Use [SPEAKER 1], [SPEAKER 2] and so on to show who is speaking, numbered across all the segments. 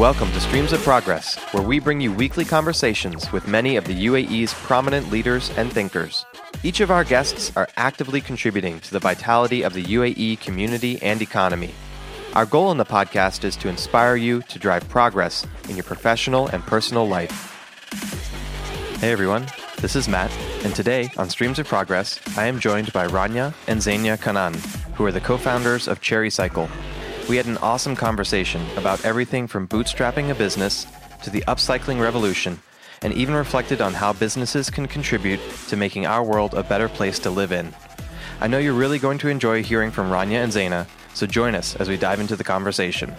[SPEAKER 1] Welcome to Streams of Progress, where we bring you weekly conversations with many of the UAE's prominent leaders and thinkers. Each of our guests are actively contributing to the vitality of the UAE community and economy. Our goal in the podcast is to inspire you to drive progress in your professional and personal life. Hey everyone, this is Matt, and today on Streams of Progress, I am joined by Rania and Zaina Kanan, who are the co founders of Cherry Cycle. We had an awesome conversation about everything from bootstrapping a business to the upcycling revolution, and even reflected on how businesses can contribute to making our world a better place to live in. I know you're really going to enjoy hearing from Rania and Zaina, so join us as we dive into the conversation.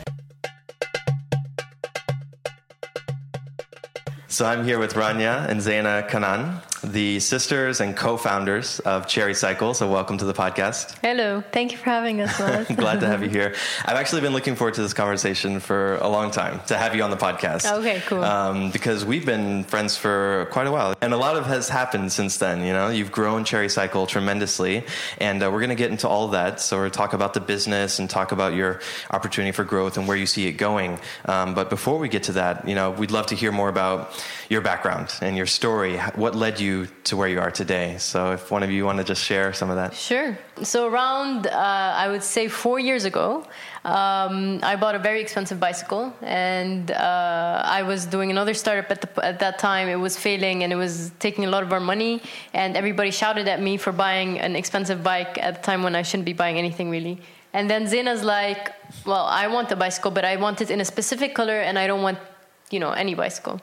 [SPEAKER 1] So I'm here with Rania and Zaina Kanan, the sisters and co-founders of Cherry Cycle. So welcome to the podcast.
[SPEAKER 2] Hello. Thank you for having us.
[SPEAKER 1] Glad to have you here. I've actually been looking forward to this conversation for a long time to have you on the podcast.
[SPEAKER 2] Okay, cool.
[SPEAKER 1] Um, because we've been friends for quite a while, and a lot of has happened since then. You know, you've grown Cherry Cycle tremendously, and uh, we're going to get into all of that. So we're talk about the business and talk about your opportunity for growth and where you see it going. Um, but before we get to that, you know, we'd love to hear more about your background and your story. What led you you to where you are today. So if one of you want to just share some of that.
[SPEAKER 2] Sure. So around, uh, I would say four years ago, um, I bought a very expensive bicycle, and uh, I was doing another startup at, the, at that time. It was failing, and it was taking a lot of our money, and everybody shouted at me for buying an expensive bike at the time when I shouldn't be buying anything really. And then Zaina's like, "Well, I want a bicycle, but I want it in a specific color, and I don't want, you know, any bicycle."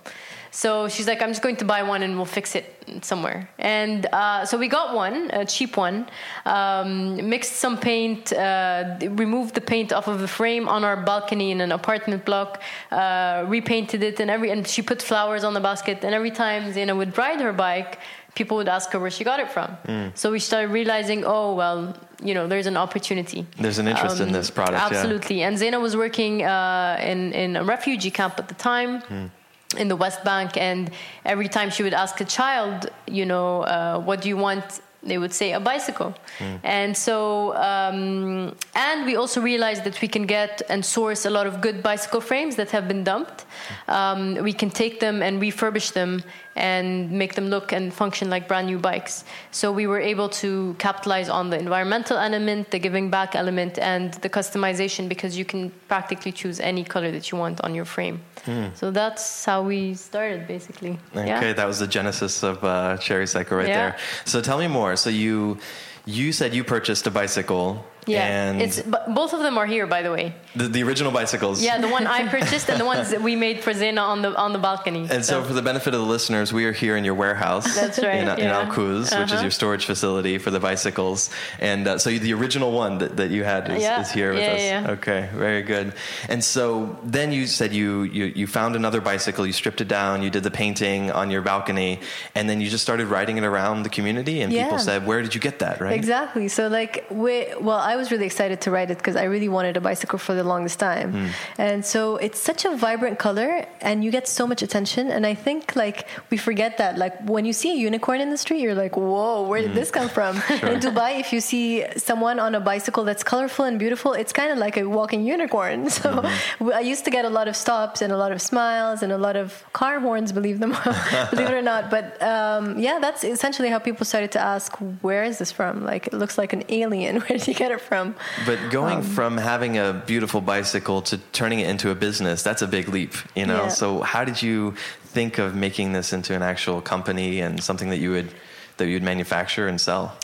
[SPEAKER 2] So she's like, I'm just going to buy one and we'll fix it somewhere. And uh, so we got one, a cheap one, um, mixed some paint, uh, removed the paint off of the frame on our balcony in an apartment block, uh, repainted it, and every and she put flowers on the basket. And every time Zaina would ride her bike, people would ask her where she got it from. Mm. So we started realizing, oh well, you know, there's an opportunity.
[SPEAKER 1] There's an interest um, in this product.
[SPEAKER 2] Absolutely.
[SPEAKER 1] Yeah.
[SPEAKER 2] And Zaina was working uh, in in a refugee camp at the time. Mm in the West Bank, and every time she would ask a child, you know, uh, what do you want? They would say a bicycle. Mm. And so, um, and we also realized that we can get and source a lot of good bicycle frames that have been dumped. Um, we can take them and refurbish them and make them look and function like brand new bikes. So we were able to capitalize on the environmental element, the giving back element, and the customization because you can practically choose any color that you want on your frame. Mm. So that's how we started, basically.
[SPEAKER 1] Okay, yeah. that was the genesis of uh, Cherry Cycle right yeah. there. So tell me more. So you you said you purchased a bicycle
[SPEAKER 2] yeah,
[SPEAKER 1] and
[SPEAKER 2] it's both of them are here, by the way.
[SPEAKER 1] The, the original bicycles.
[SPEAKER 2] Yeah, the one I purchased and the ones that we made for Zaina on the on the balcony.
[SPEAKER 1] And so. so. for the benefit of the listeners, we are here in your warehouse.
[SPEAKER 2] That's right.
[SPEAKER 1] In,
[SPEAKER 2] yeah.
[SPEAKER 1] in Al Quoz, uh-huh. which is uh-huh. your storage facility for the bicycles. And uh, so the original one that, that you had is,
[SPEAKER 2] yeah.
[SPEAKER 1] is here with
[SPEAKER 2] yeah,
[SPEAKER 1] us.
[SPEAKER 2] Yeah.
[SPEAKER 1] Okay, very good. And so then you said you, you you found another bicycle, you stripped it down, you did the painting on your balcony, and then you just started riding it around the community. And people said, "Where did you get that?" Right?
[SPEAKER 3] Exactly. So like, we, well, I was really excited to ride it because I really wanted a bicycle for the longest time. Mm. And so it's such a vibrant color and you get so much attention. And I think like we forget that. Like when you see a unicorn in the street, you're like, whoa, where did mm. this come from? sure. In Dubai, if you see someone on a bicycle that's colorful and beautiful, it's kind of like a walking unicorn. So mm-hmm. I used to get a lot of stops and a lot of smiles and a lot of car horns, believe them, believe it or not. But um, yeah, that's essentially how people started to ask, where is this from? Like it looks like an alien. Where did you get it from?
[SPEAKER 1] But going um, from having a beautiful bicycle to turning it into a business, that's a big leap, you know? Yeah. So how did you think of making this into an actual company and something that you would that you would manufacture and sell?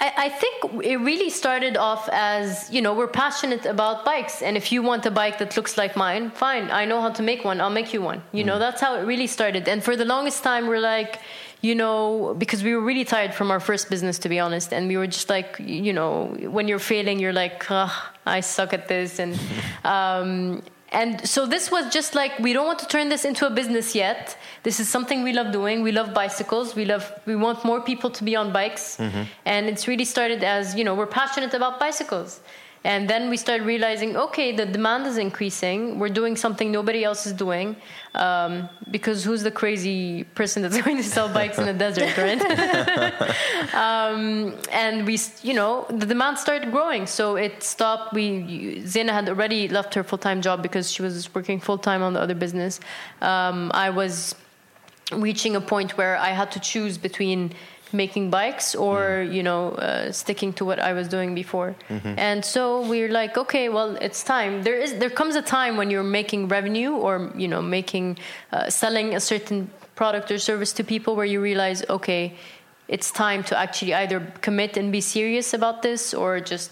[SPEAKER 2] I, I think it really started off as you know we're passionate about bikes, and if you want a bike that looks like mine, fine. I know how to make one. I'll make you one. You mm. know that's how it really started. And for the longest time, we're like, you know, because we were really tired from our first business, to be honest. And we were just like, you know, when you're failing, you're like, I suck at this. And, um, and so this was just like, we don't want to turn this into a business yet. This is something we love doing. We love bicycles. We love, we want more people to be on bikes. Mm-hmm. And it's really started as, you know, we're passionate about bicycles. And then we started realizing, okay, the demand is increasing. We're doing something nobody else is doing. Um, because who's the crazy person that's going to sell bikes in the desert, right? um, and we, you know, the demand started growing. So it stopped. We, Zaina had already left her full time job because she was working full time on the other business. Um, I was reaching a point where I had to choose between making bikes or mm. you know uh, sticking to what I was doing before. Mm-hmm. And so we're like, okay, well, it's time. There is there comes a time when you're making revenue or you know making uh, selling a certain product or service to people where you realize, okay, it's time to actually either commit and be serious about this or just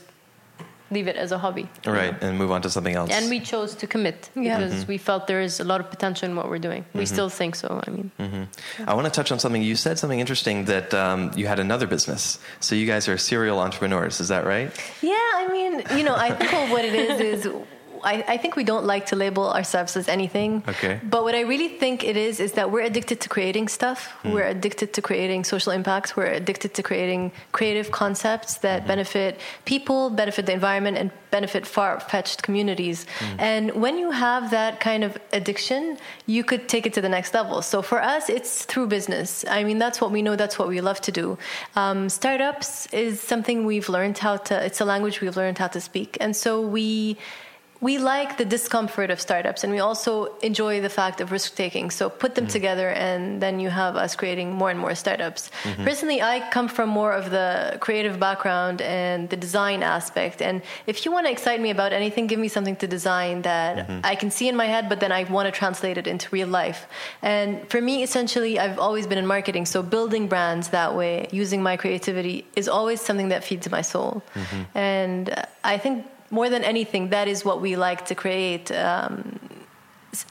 [SPEAKER 2] leave it as a hobby.
[SPEAKER 1] Right, and move on to something else.
[SPEAKER 2] And we chose to commit yeah. because mm-hmm. we felt there is a lot of potential in what we're doing. We mm-hmm. still think so. I mean,
[SPEAKER 1] mm-hmm. yeah. I want to touch on something. You said something interesting that um, you had another business. So you guys are serial entrepreneurs. Is that right?
[SPEAKER 3] Yeah, I mean, you know, I think what it is is I, I, think we don't like to label ourselves as anything.
[SPEAKER 1] Okay.
[SPEAKER 3] But what I really think it is is that we're addicted to creating stuff. Mm. We're addicted to creating social impacts. We're addicted to creating creative concepts that mm-hmm. benefit people, benefit the environment, and benefit far-fetched communities. Mm. And when you have that kind of addiction, you could take it to the next level. So for us, it's through business. I mean, that's what we know. That's what we love to do. Um, startups is something we've learned how to. It's a language we've learned how to speak, and so we we like the discomfort of startups and we also enjoy the fact of risk taking so put them mm-hmm. together and then you have us creating more and more startups mm-hmm. personally i come from more of the creative background and the design aspect and if you want to excite me about anything give me something to design that mm-hmm. i can see in my head but then i want to translate it into real life and for me essentially i've always been in marketing so building brands that way using my creativity is always something that feeds my soul mm-hmm. and i think more than anything, that is what we like to create. Um,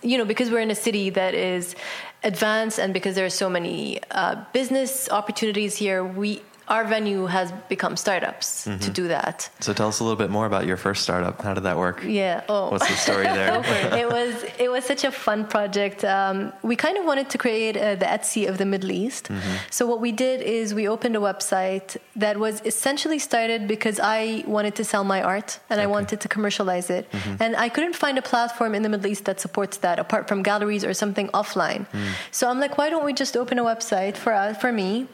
[SPEAKER 3] you know, because we're in a city that is advanced, and because there are so many uh, business opportunities here, we our venue has become startups mm-hmm. to do that.
[SPEAKER 1] So tell us a little bit more about your first startup. How did that work?
[SPEAKER 3] Yeah. Oh,
[SPEAKER 1] what's the story there?
[SPEAKER 3] it was it was such a fun project. Um, we kind of wanted to create uh, the Etsy of the Middle East. Mm-hmm. So what we did is we opened a website that was essentially started because I wanted to sell my art and okay. I wanted to commercialize it, mm-hmm. and I couldn't find a platform in the Middle East that supports that apart from galleries or something offline. Mm. So I'm like, why don't we just open a website for uh, for me?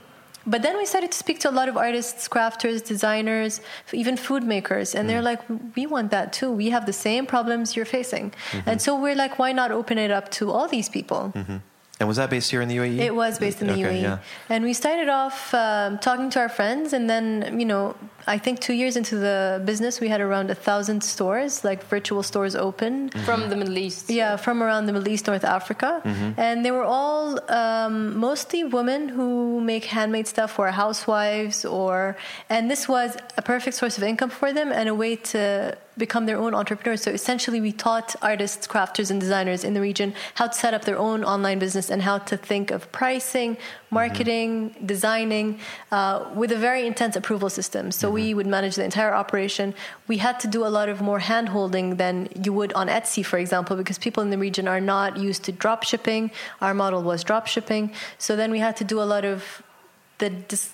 [SPEAKER 3] But then we started to speak to a lot of artists, crafters, designers, even food makers, and mm. they're like, "We want that too. We have the same problems you're facing." Mm-hmm. And so we're like, "Why not open it up to all these people?"
[SPEAKER 1] Mm-hmm. And was that based here in the UAE?
[SPEAKER 3] It was based in the okay, UAE. Yeah. And we started off um, talking to our friends, and then, you know, I think two years into the business, we had around a thousand stores, like virtual stores open.
[SPEAKER 2] Mm-hmm. From the Middle East.
[SPEAKER 3] Yeah, from around the Middle East, North Africa. Mm-hmm. And they were all um, mostly women who make handmade stuff or housewives, or, and this was a perfect source of income for them and a way to become their own entrepreneurs. So essentially, we taught artists, crafters, and designers in the region how to set up their own online business and how to think of pricing, marketing, mm-hmm. designing uh, with a very intense approval system. So mm-hmm. We would manage the entire operation. We had to do a lot of more hand holding than you would on Etsy, for example, because people in the region are not used to drop shipping. Our model was drop shipping. So then we had to do a lot of the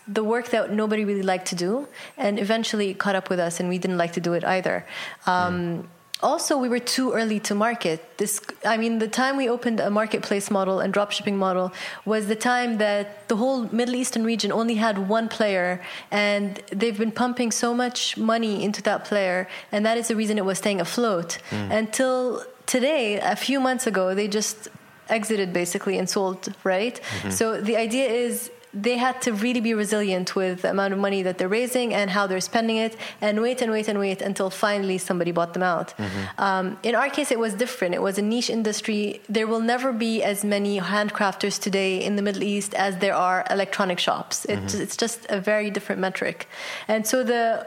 [SPEAKER 3] the work that nobody really liked to do, and eventually caught up with us, and we didn't like to do it either. Um, mm. Also, we were too early to market. This, I mean, the time we opened a marketplace model and dropshipping model was the time that the whole Middle Eastern region only had one player, and they've been pumping so much money into that player, and that is the reason it was staying afloat mm. until today. A few months ago, they just exited basically and sold. Right. Mm-hmm. So the idea is they had to really be resilient with the amount of money that they're raising and how they're spending it and wait and wait and wait until finally somebody bought them out. Mm-hmm. Um, in our case, it was different. It was a niche industry. There will never be as many handcrafters today in the Middle East as there are electronic shops. It, mm-hmm. It's just a very different metric. And so the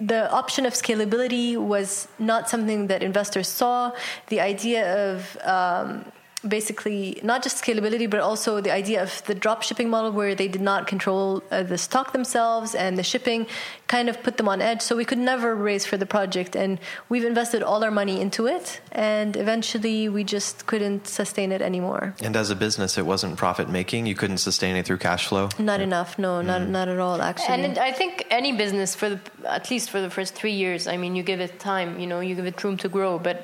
[SPEAKER 3] the option of scalability was not something that investors saw. The idea of um, basically not just scalability but also the idea of the drop shipping model where they did not control uh, the stock themselves and the shipping kind of put them on edge. So we could never raise for the project and we've invested all our money into it and eventually we just couldn't sustain it anymore.
[SPEAKER 1] And as a business it wasn't profit making. You couldn't sustain it through cash flow?
[SPEAKER 3] Not enough. No mm. not not at all actually.
[SPEAKER 2] And i think any business for the at least for the first 3 years i mean you give it time you know you give it room to grow. But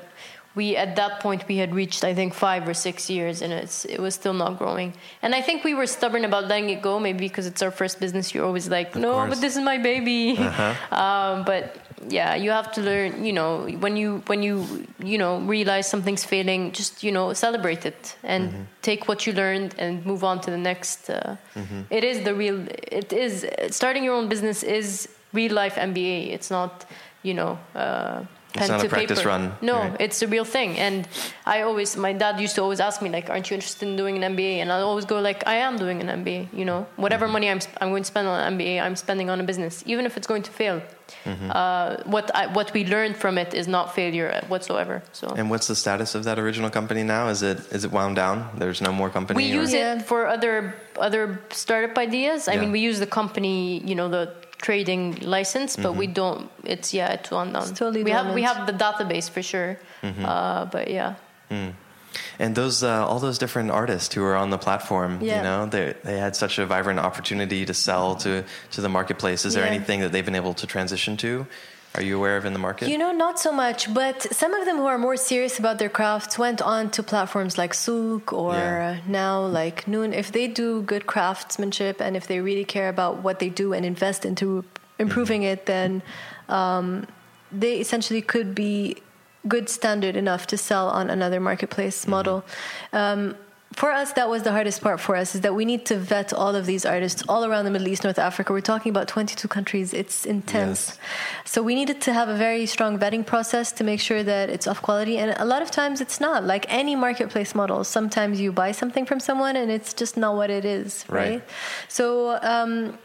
[SPEAKER 2] we at that point we had reached I think five or six years and it's it was still not growing and I think we were stubborn about letting it go maybe because it's our first business you're always like
[SPEAKER 1] of
[SPEAKER 2] no
[SPEAKER 1] course.
[SPEAKER 2] but this is my baby uh-huh. um, but yeah you have to learn you know when you when you you know realize something's failing just you know celebrate it and mm-hmm. take what you learned and move on to the next uh, mm-hmm. it is the real it is starting your own business is real life MBA it's not you know uh,
[SPEAKER 1] it's not
[SPEAKER 2] a
[SPEAKER 1] practice
[SPEAKER 2] paper.
[SPEAKER 1] run.
[SPEAKER 2] No,
[SPEAKER 1] right.
[SPEAKER 2] it's a real thing. And I always, my dad used to always ask me, like, aren't you interested in doing an MBA? And I always go, like, I am doing an MBA. You know, whatever mm-hmm. money I'm, I'm going to spend on an MBA, I'm spending on a business, even if it's going to fail. Mm-hmm. Uh, what I, what we learned from it is not failure whatsoever. So.
[SPEAKER 1] And what's the status of that original company now? Is it is it wound down? There's no more company.
[SPEAKER 2] We
[SPEAKER 1] or?
[SPEAKER 2] use it for other other startup ideas. I yeah. mean, we use the company, you know, the trading license, but mm-hmm. we don't. It's yeah, it's one down.
[SPEAKER 3] totally
[SPEAKER 2] we have we have the database for sure, mm-hmm. uh, but yeah.
[SPEAKER 1] Mm. And those uh, all those different artists who are on the platform, yeah. you know, they they had such a vibrant opportunity to sell to to the marketplace. Is there anything that they've been able to transition to? Are you aware of in the market?
[SPEAKER 3] You know, not so much, but some of them who are more serious about their crafts went on to platforms like Souq or yeah. now like Noon. If they do good craftsmanship and if they really care about what they do and invest into improving mm-hmm. it, then um, they essentially could be good standard enough to sell on another marketplace mm-hmm. model. Um, for us, that was the hardest part for us is that we need to vet all of these artists all around the Middle East, North Africa. We're talking about 22 countries. It's intense. Yes. So we needed to have a very strong vetting process to make sure that it's of quality. And a lot of times it's not. Like any marketplace model, sometimes you buy something from someone and it's just not what it is, right? right? So, um,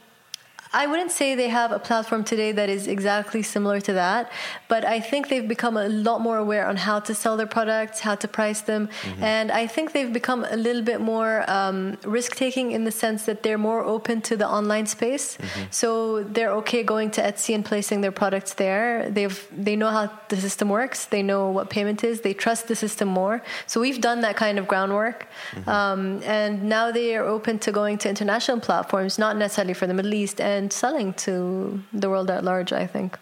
[SPEAKER 3] I wouldn't say they have a platform today that is exactly similar to that, but I think they've become a lot more aware on how to sell their products, how to price them, mm-hmm. and I think they've become a little bit more um, risk taking in the sense that they're more open to the online space. Mm-hmm. So they're okay going to Etsy and placing their products there. They've they know how the system works. They know what payment is. They trust the system more. So we've done that kind of groundwork, mm-hmm. um, and now they are open to going to international platforms, not necessarily for the Middle East and and selling to the world at large, I think.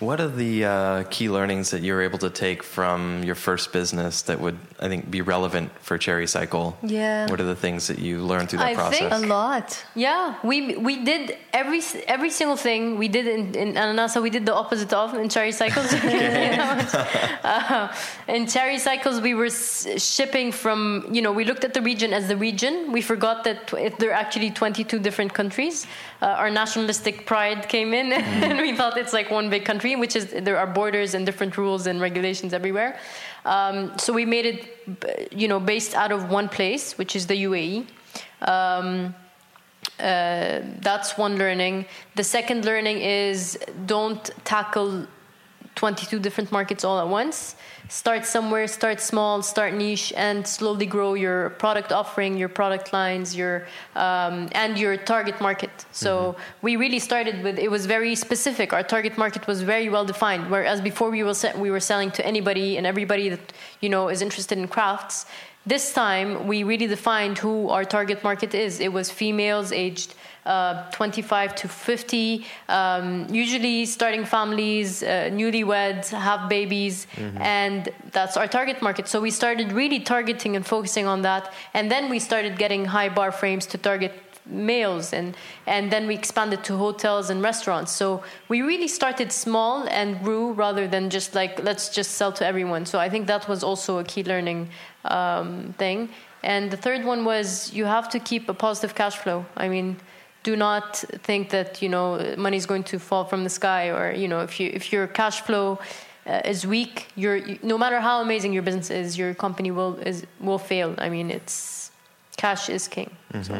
[SPEAKER 1] What are the uh, key learnings that you're able to take from your first business that would, I think, be relevant for Cherry Cycle?
[SPEAKER 3] Yeah.
[SPEAKER 1] What are the things that you learned through that
[SPEAKER 2] I
[SPEAKER 1] process?
[SPEAKER 2] Think
[SPEAKER 3] a lot.
[SPEAKER 2] Yeah, we we did every every single thing we did in, in Ananasa. We did the opposite of in Cherry Cycles. uh, in Cherry Cycles, we were shipping from you know we looked at the region as the region. We forgot that there are actually 22 different countries. Uh, our nationalistic pride came in, mm. and we thought it's like one big country which is there are borders and different rules and regulations everywhere. Um, so we made it, you know, based out of one place, which is the UAE. Um, uh, that's one learning. The second learning is don't tackle 22 different markets all at once start somewhere, start small, start niche, and slowly grow your product offering, your product lines, your um, and your target market. So mm-hmm. we really started with it was very specific. Our target market was very well defined. Whereas before we were we were selling to anybody and everybody that you know is interested in crafts. This time we really defined who our target market is. It was females aged uh, 25 to 50, um, usually starting families, uh, newlyweds, have babies, mm-hmm. and that's our target market. So we started really targeting and focusing on that, and then we started getting high bar frames to target males and and then we expanded to hotels and restaurants. So we really started small and grew rather than just like let's just sell to everyone. So i think that was also a key learning um, thing. And the third one was you have to keep a positive cash flow. I mean do not think that you know money is going to fall from the sky or you know if you if your cash flow uh, is weak your no matter how amazing your business is your company will is will fail i mean it's cash is king
[SPEAKER 3] mm-hmm. so.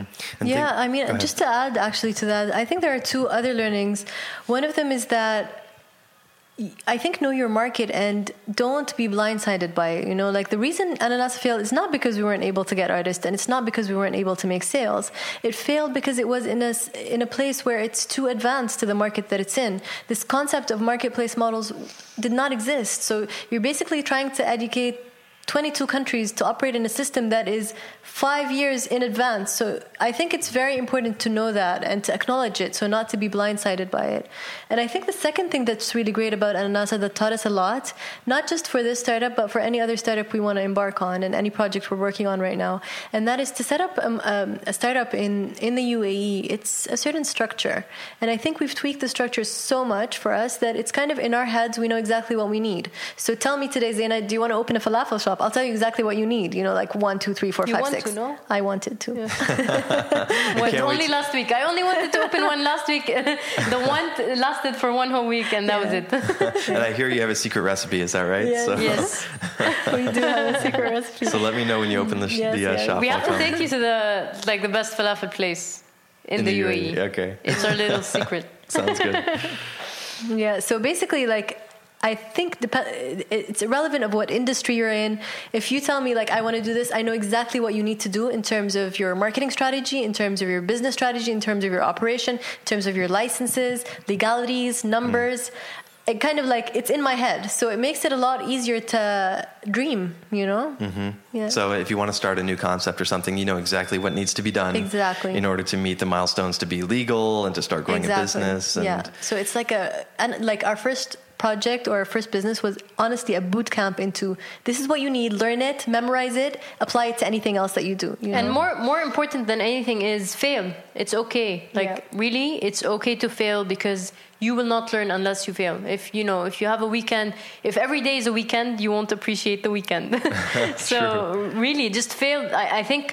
[SPEAKER 3] yeah think, i mean just to add actually to that i think there are two other learnings one of them is that I think know your market and don't be blindsided by it. You know, like the reason Ananas failed is not because we weren't able to get artists, and it's not because we weren't able to make sales. It failed because it was in a in a place where it's too advanced to the market that it's in. This concept of marketplace models did not exist. So you're basically trying to educate 22 countries to operate in a system that is five years in advance. So I think it's very important to know that and to acknowledge it, so not to be blindsided by it. And I think the second thing that's really great about Ananasa that taught us a lot, not just for this startup, but for any other startup we want to embark on and any project we're working on right now, and that is to set up um, um, a startup in, in the UAE. It's a certain structure. And I think we've tweaked the structure so much for us that it's kind of in our heads, we know exactly what we need. So tell me today, Zaina, do you want to open a falafel shop? I'll tell you exactly what you need. You know, like one, two, three, four,
[SPEAKER 2] You
[SPEAKER 3] five,
[SPEAKER 2] want
[SPEAKER 3] six.
[SPEAKER 2] to, no?
[SPEAKER 3] I wanted to.
[SPEAKER 2] What,
[SPEAKER 1] can't
[SPEAKER 2] only last week. I only wanted to open one last week. the one t- lasted for one whole week, and that was it.
[SPEAKER 1] and I hear you have a secret recipe. Is that right?
[SPEAKER 3] Yeah.
[SPEAKER 1] So,
[SPEAKER 2] yes.
[SPEAKER 3] we do have a secret recipe.
[SPEAKER 1] so let me know when you open the, sh-
[SPEAKER 3] Yes,
[SPEAKER 1] the uh,
[SPEAKER 3] yes.
[SPEAKER 1] shop.
[SPEAKER 2] We have to
[SPEAKER 1] come.
[SPEAKER 2] take you to the like the best falafel place in,
[SPEAKER 1] In
[SPEAKER 2] the,
[SPEAKER 1] the
[SPEAKER 2] UAE.
[SPEAKER 1] UAE, okay.
[SPEAKER 2] It's our little secret.
[SPEAKER 1] Sounds good.
[SPEAKER 3] Yeah. So basically, like. I think dep- it's irrelevant of what industry you're in. If you tell me like I want to do this, I know exactly what you need to do in terms of your marketing strategy, in terms of your business strategy, in terms of your operation, in terms of your licenses, legalities, numbers. It kind of like it's in my head, so it makes it a lot easier to dream. You know. Mm-hmm. Yeah.
[SPEAKER 1] So if you want to start a new concept or something, you know exactly what needs to be done
[SPEAKER 3] Exactly.
[SPEAKER 1] in order to meet the milestones to be legal and to start growing a business. And
[SPEAKER 3] yeah. So it's like a and like our first project or our first business was honestly a boot camp into this is what you need, learn it, memorize it, apply it to anything else that you do. You
[SPEAKER 2] And
[SPEAKER 3] know?
[SPEAKER 2] more more important than anything is fail. It's okay. Like
[SPEAKER 3] Yeah.
[SPEAKER 2] really, it's okay to fail because you will not learn unless you fail. If you know, if you have a weekend, if every day is a weekend, you won't appreciate the weekend. so really, just fail. I, I think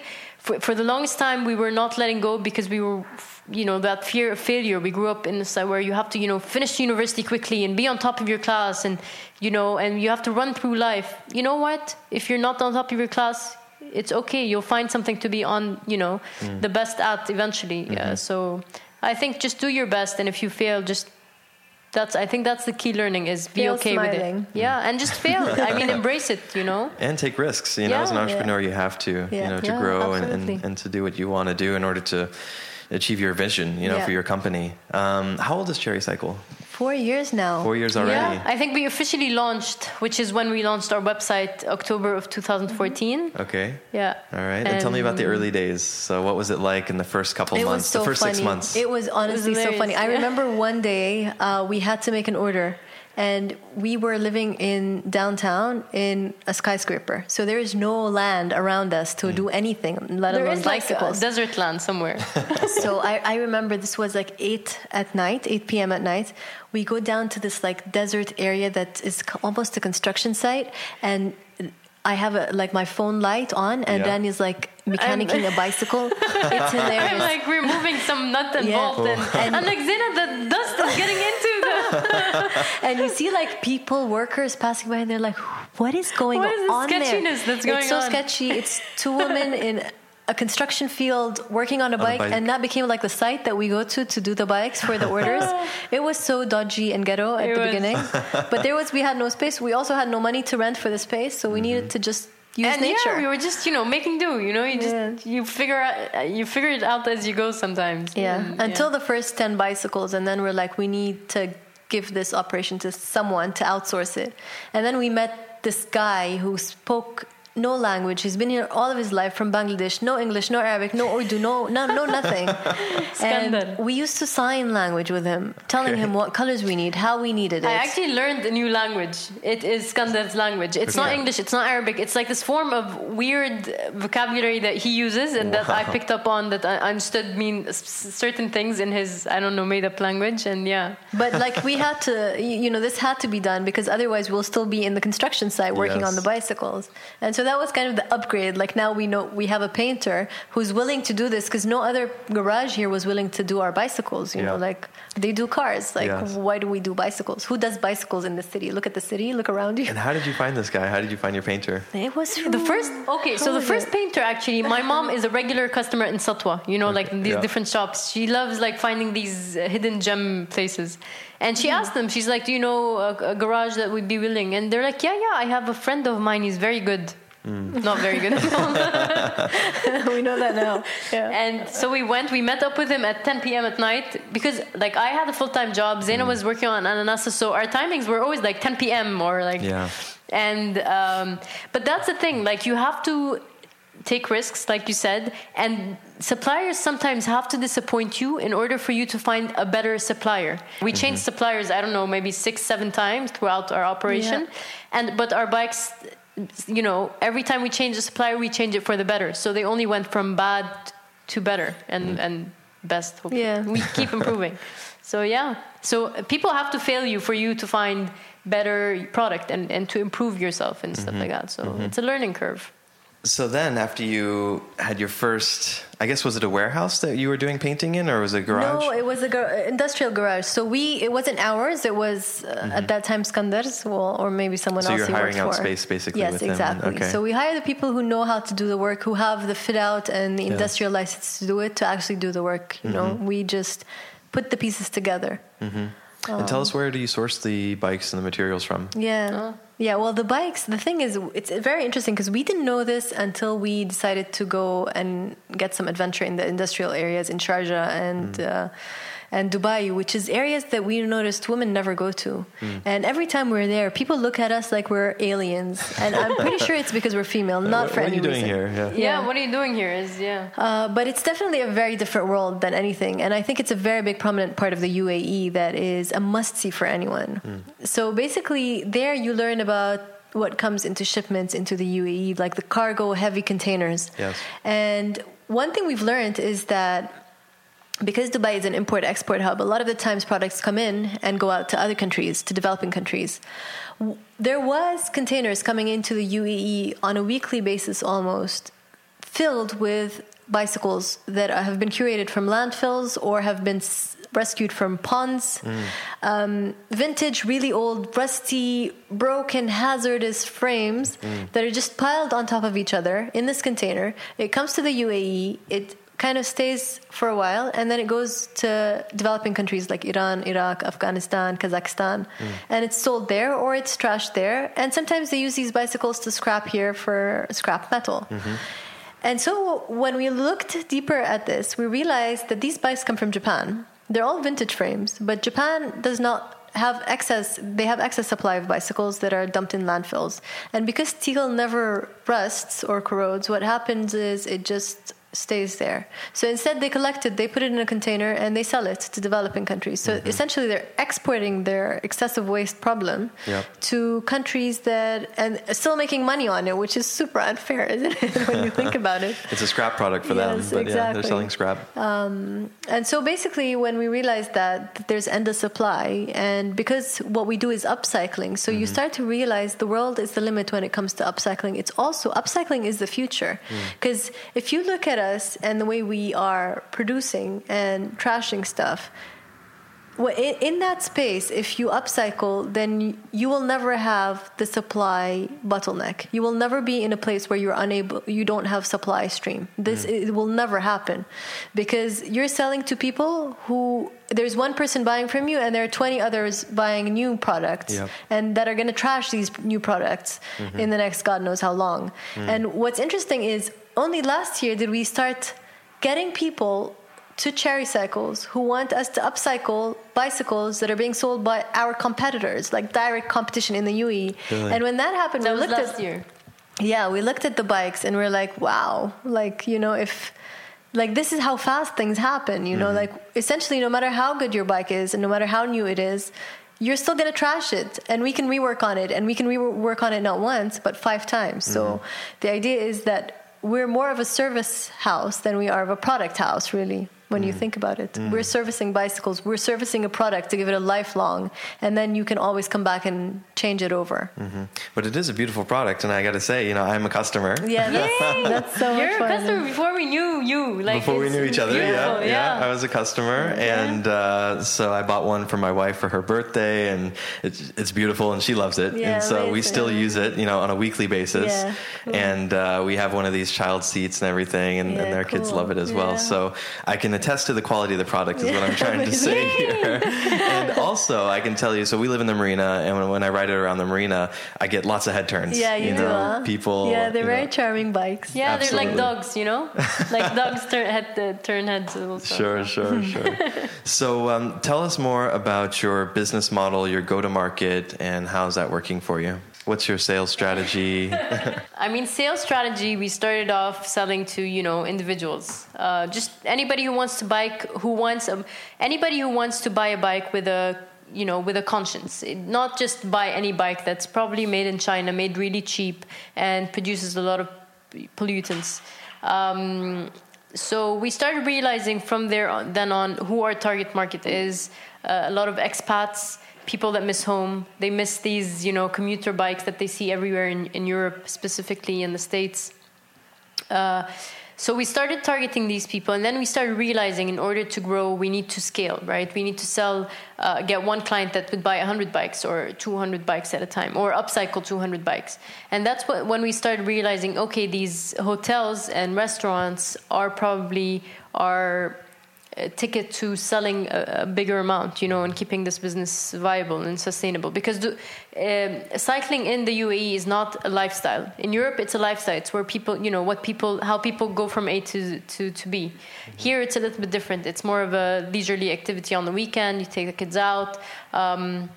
[SPEAKER 2] for, for the longest time we were not letting go because we were. You know that fear of failure. We grew up in a side where you have to, you know, finish university quickly and be on top of your class, and you know, and you have to run through life. You know what? If you're not on top of your class, it's okay. You'll find something to be on, you know, mm. the best at eventually. Mm-hmm. Yeah. So I think just do your best, and if you fail, just that's. I think that's the key learning is be
[SPEAKER 3] Fail
[SPEAKER 2] okay with it. Yeah, and just fail. I mean, embrace it. You know.
[SPEAKER 1] and take risks. You know, as an
[SPEAKER 2] Yeah.
[SPEAKER 1] entrepreneur, you have to, you
[SPEAKER 3] Yeah.
[SPEAKER 1] know, to
[SPEAKER 3] Yeah,
[SPEAKER 1] grow and, and, and to do what you want to do in order to achieve your vision, you know,
[SPEAKER 3] Yeah.
[SPEAKER 1] for your company. Um, how old is Cherry Cycle?
[SPEAKER 3] Four years now.
[SPEAKER 1] Four years already.
[SPEAKER 2] Yeah, I think we officially launched, which is when we launched our website, October of 2014.
[SPEAKER 1] Okay.
[SPEAKER 2] Yeah.
[SPEAKER 1] All right. And, tell me about the early days. So, what was it like in the first couple
[SPEAKER 3] It
[SPEAKER 1] months,
[SPEAKER 3] was so
[SPEAKER 1] the first
[SPEAKER 3] funny.
[SPEAKER 1] six months?
[SPEAKER 3] It was honestly so funny. I remember one day uh, we had to make an order, and we were living in downtown in a skyscraper. So there is no land around us to do mm. anything, let
[SPEAKER 2] There
[SPEAKER 3] alone
[SPEAKER 2] is like a
[SPEAKER 3] bicycles.
[SPEAKER 2] desert land somewhere.
[SPEAKER 3] so I, I remember this was like 8 at night 8 p.m at night we go down to this like desert area that is almost a construction site and i have a like my phone light on and
[SPEAKER 1] Yeah.
[SPEAKER 3] danny's like mechanicking a bicycle it's
[SPEAKER 2] in
[SPEAKER 3] there.
[SPEAKER 2] I'm like removing some nut and
[SPEAKER 3] Yeah.
[SPEAKER 2] bolt, and,
[SPEAKER 3] And-
[SPEAKER 2] I'm like, Zaina, the dust is getting into the.
[SPEAKER 3] and you see like people workers passing by and they're like what is going
[SPEAKER 2] What is this
[SPEAKER 3] on there
[SPEAKER 2] sketchiness that's going
[SPEAKER 3] it's so
[SPEAKER 2] on?
[SPEAKER 3] sketchy it's two women in a construction field working on a
[SPEAKER 1] a
[SPEAKER 3] bike,
[SPEAKER 1] bike.
[SPEAKER 3] and that became like the site that we go to to do the bikes for the orders it was so dodgy and ghetto at
[SPEAKER 2] It
[SPEAKER 3] the
[SPEAKER 2] was.
[SPEAKER 3] beginning but there was we had no space we also had no money to rent for the space so we mm-hmm. needed to just use
[SPEAKER 2] and
[SPEAKER 3] nature
[SPEAKER 2] yeah, we were just you know making do. You know, you just
[SPEAKER 3] Yeah.
[SPEAKER 2] you figure out you figure it out as you go sometimes.
[SPEAKER 3] Yeah, mm,
[SPEAKER 2] And,
[SPEAKER 3] until the first 10 bicycles, and then we're like, we need to give this operation to someone to outsource it. And then we met this guy who spoke no language. He's been here all of his life from Bangladesh. No English, no Arabic, no Urdu, no no, no nothing.
[SPEAKER 2] Skandar.
[SPEAKER 3] and we used to sign language with him, telling him what colors we need, how we needed it.
[SPEAKER 2] I actually learned a new language. It is Skandar's language. It's not
[SPEAKER 1] Yeah.
[SPEAKER 2] English. It's not Arabic. It's like this form of weird vocabulary that he uses and that I picked up on that I understood mean certain things in his I don't know made up language and yeah.
[SPEAKER 3] but like we had to you you know this had to be done because otherwise we'll still be in the construction site working on the bicycles and so that was kind of the upgrade like now we know we have a painter who's willing to do this because no other garage here was willing to do our bicycles you know like they do cars like
[SPEAKER 1] Yes.
[SPEAKER 3] why do we do bicycles who does bicycles in the city look at the city look around you
[SPEAKER 1] and how did you find this guy? How did you find your painter?
[SPEAKER 3] it was
[SPEAKER 2] The first okay, so the first painter actually, my mom is a regular customer in Satwa. You know, like these
[SPEAKER 1] yeah.
[SPEAKER 2] different shops. She loves like finding these uh, hidden gem places. And she asked them, she's like, "Do you know a, a garage that would be willing?" And they're like, "Yeah, yeah, I have a friend of mine. He's very good." Mm. Not very good.
[SPEAKER 3] we know that now. Yeah.
[SPEAKER 2] And so we went. We met up with him at 10 p.m. at night because, like, I had a full time job. Zaina mm. was working on Ananasa, so our timings were always like 10 p.m. or like.
[SPEAKER 1] Yeah.
[SPEAKER 2] And um, but that's the thing. Like, you have to take risks, like you said, and suppliers sometimes have to disappoint you in order for you to find a better supplier. We mm-hmm. changed suppliers. I don't know, maybe six, seven times throughout our operation,
[SPEAKER 3] Yeah.
[SPEAKER 2] and but our bikes you know, every time we change the supplier, we change it for the better. So they only went from bad to better and, mm. and best. Hopefully.
[SPEAKER 3] Yeah.
[SPEAKER 2] We keep improving. so yeah. So people have to fail you for you to find better product and, and to improve yourself and stuff mm-hmm. like that. So mm-hmm. it's a learning curve.
[SPEAKER 1] So then, after you had your first, I guess, was it a warehouse that you were doing painting in, or was it a garage?
[SPEAKER 3] No, it was a gar- industrial garage. So we, it wasn't ours. It was uh, at that time Skandar's well, or maybe someone
[SPEAKER 1] Mm-hmm. So
[SPEAKER 3] else.
[SPEAKER 1] you're
[SPEAKER 3] he
[SPEAKER 1] hiring out
[SPEAKER 3] for.
[SPEAKER 1] space basically
[SPEAKER 3] Yes, exactly.
[SPEAKER 1] okay.
[SPEAKER 3] So we hire the people who know how to do the work, who have the fit out and the
[SPEAKER 1] Yeah.
[SPEAKER 3] industrial license to do it, to actually do the work. You know,
[SPEAKER 1] Mm-hmm.
[SPEAKER 3] we just put the pieces together.
[SPEAKER 1] And tell us where do you source the bikes and the materials from?
[SPEAKER 3] Yeah.
[SPEAKER 2] Oh.
[SPEAKER 3] Yeah, well, the bikes, the thing is, it's very interesting because we didn't know this until we decided to go and get some adventure in the industrial areas in Sharjah and. Uh, and Dubai, which is areas that we noticed women never go to. And every time we're there, people look at us like we're aliens. And I'm pretty sure it's because we're female, not
[SPEAKER 1] what,
[SPEAKER 3] for
[SPEAKER 1] what
[SPEAKER 3] any
[SPEAKER 1] are you doing
[SPEAKER 3] reason.
[SPEAKER 1] here? Yeah.
[SPEAKER 2] Yeah.
[SPEAKER 3] Yeah.
[SPEAKER 2] what are you doing here? Is yeah.
[SPEAKER 3] Uh, but it's definitely a very different world than anything. And I think it's a very big prominent part of the UAE that is a must see for anyone. So basically, there you learn about what comes into shipments into the UAE, like the cargo heavy containers.
[SPEAKER 1] Yes.
[SPEAKER 3] And one thing we've learned is that because Dubai is an import export hub, a lot of the times products come in and go out to other countries, to developing countries. There was containers coming into the UAE on a weekly basis almost filled with bicycles that have been curated from landfills or have been s- rescued from ponds. Um, vintage, really old, rusty, broken, hazardous frames that are just piled on top of each other in this container. It comes to the UAE. It kind of stays for a while and then it goes to developing countries like Iran, Iraq, Afghanistan, Kazakhstan, mm. and it's sold there or it's trashed there. And sometimes they use these bicycles to scrap here for scrap metal. Mm-hmm. And so when we looked deeper at this, we realized that these bikes come from Japan. They're all vintage frames, but Japan does not have excess they have excess supply of bicycles that are dumped in landfills. And because steel never rusts or corrodes, what happens is it just stays there. So instead they collect it, they put it in a container and they sell it to developing countries. So mm-hmm. essentially they're exporting their excessive waste problem
[SPEAKER 1] Yep.
[SPEAKER 3] to countries that and still making money on it, which is super unfair, isn't it? when you think about it.
[SPEAKER 1] It's a scrap product for them,
[SPEAKER 3] Yes,
[SPEAKER 1] but yeah, they're
[SPEAKER 3] exactly.
[SPEAKER 1] selling scrap.
[SPEAKER 3] Um, and so basically, when we realized that there's endless supply, and because what we do is upcycling, so you mm-hmm. start to realize the world is the limit when it comes to upcycling. It's also upcycling is the future. Mm. Because if you look at us and the way we are producing and trashing stuff, well, in, that space, if you upcycle, then you will never have the supply bottleneck. You will never be in a place where you're unable, you don't have supply stream. This hmm. it will never happen, because you're selling to people who there's one person buying from you, and there are 20 others buying new products,
[SPEAKER 1] Yep.
[SPEAKER 3] and that are going to trash these new products mm-hmm. in the next God knows how long. Hmm. And what's interesting is only last year did we start getting people to cherry cycles who want us to upcycle bicycles that are being sold by our competitors, like direct competition in the UAE.
[SPEAKER 1] Really?
[SPEAKER 3] And when that happened,
[SPEAKER 2] That
[SPEAKER 3] we
[SPEAKER 2] was
[SPEAKER 3] looked
[SPEAKER 2] last
[SPEAKER 3] at
[SPEAKER 2] year.
[SPEAKER 3] yeah, we looked at the bikes and we're like, wow, like you know, if like this is how fast things happen, you know, mm-hmm. like essentially, no matter how good your bike is and no matter how new it is. You're still gonna trash it, and we can rework on it, and we can rework on it not once but five times. So, mm-hmm. the idea is that we're more of a service house than we are of a product house, really. When you think about it, we're servicing bicycles. We're servicing a product to give it a lifelong, and then you can always come back and change it over.
[SPEAKER 1] But it is a beautiful product, and I got to say, you know, I'm a customer.
[SPEAKER 3] Yeah, that's, that's so
[SPEAKER 2] You're
[SPEAKER 3] much
[SPEAKER 2] a
[SPEAKER 3] fun.
[SPEAKER 2] customer before we knew you. Like
[SPEAKER 1] Before we knew each other, yeah,
[SPEAKER 2] beautiful,
[SPEAKER 1] yeah, I was a customer, and uh, so I bought one for my wife for her birthday, and it's it's beautiful, and she loves it,
[SPEAKER 3] Yeah,
[SPEAKER 1] and so we still use it, you know, on a weekly basis,
[SPEAKER 3] Yeah, cool.
[SPEAKER 1] and uh, we have one of these child seats and everything, and, and
[SPEAKER 3] Yeah,
[SPEAKER 1] their kids love it as well. So I can attest to the quality of the product is what I'm trying to say here. and also, I can tell you. So we live in the marina, and when, when I ride it around the marina, I get lots of head turns.
[SPEAKER 3] Yeah, you,
[SPEAKER 1] you
[SPEAKER 3] do.
[SPEAKER 1] know,
[SPEAKER 3] huh?
[SPEAKER 1] people.
[SPEAKER 3] Yeah, they're very
[SPEAKER 1] know.
[SPEAKER 3] charming bikes.
[SPEAKER 2] Yeah, they're like dogs, you know, like dogs turn head uh, turn heads. Also.
[SPEAKER 1] Sure, sure, sure. so, um, tell us more about your business model, your go-to-market, and how's that working for you? What's your sales strategy?
[SPEAKER 2] I mean, sales strategy. We started off selling to you know individuals, uh, just anybody who wants to bike, who wants a, anybody who wants to buy a bike with a you know with a conscience, It- not just buy any bike that's probably made in China, made really cheap, and produces a lot of pollutants. Um, so we started realizing from there on, then on who our target market is. Uh, a lot of expats, people that miss home. They miss these, you know, commuter bikes that they see everywhere in, in Europe, specifically in the States. Uh, so we started targeting these people, and then we started realizing in order to grow, we need to scale, right? We need to sell, uh, get one client that would buy 100 bikes or 200 bikes at a time, or upcycle 200 bikes. And that's what, when we started realizing, okay, these hotels and restaurants are probably our ticket to selling a, a bigger amount, you know, and keeping this business viable and sustainable. Because the, um cycling in the UAE is not a lifestyle. In Europe, it's a lifestyle. It's where people, you know, what people, how people go from A to to to B. Here, it's a little bit different. It's more of a leisurely activity on the weekend. You take the kids out. Um,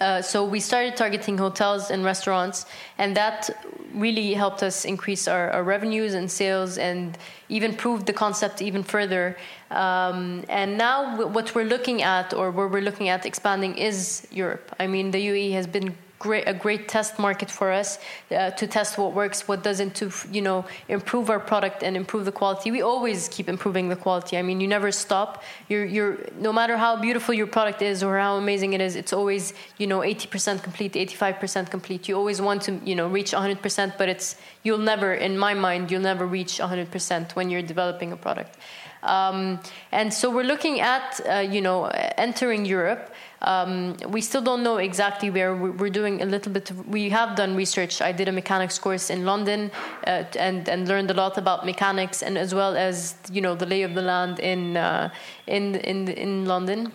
[SPEAKER 2] uh, so we started targeting hotels and restaurants, and that really helped us increase our, our revenues and sales, and even proved the concept even further. Um, and now, w- what we're looking at, or where we're looking at expanding, is Europe. I mean, the UAE has been great, a great test market for us uh, to test what works, what doesn't, to you know improve our product and improve the quality. We always keep improving the quality. I mean, you never stop. You're, you're no matter how beautiful your product is or how amazing it is, it's always you know 80% complete, 85% complete. You always want to you know reach 100%, but it's you'll never, in my mind, you'll never reach 100% when you're developing a product. Um, and so we're looking at uh, you know entering Europe. Um, we still don't know exactly where we're doing a little bit. We have done research. I did a mechanics course in London uh, and and learned a lot about mechanics and as well as you know the lay of the land in uh, in in in London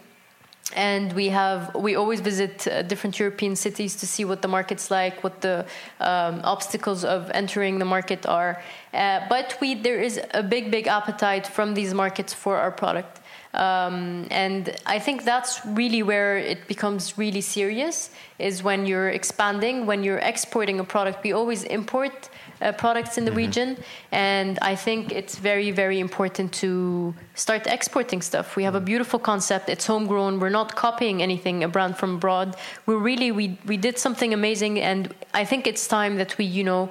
[SPEAKER 2] and we have we always visit uh, different European cities to see what the market's like, what the um, obstacles of entering the market are. Uh, but we there is a big big appetite from these markets for our product. Um, and I think that's really where it becomes really serious is when you're expanding, when you're exporting a product. We always import Uh, products in the mm-hmm. region, and I think it's very, very important to start exporting stuff. We have a mm. beautiful concept; it's homegrown. We're not copying anything, a brand from abroad. We're really we we did something amazing, and I think it's time that we, you know,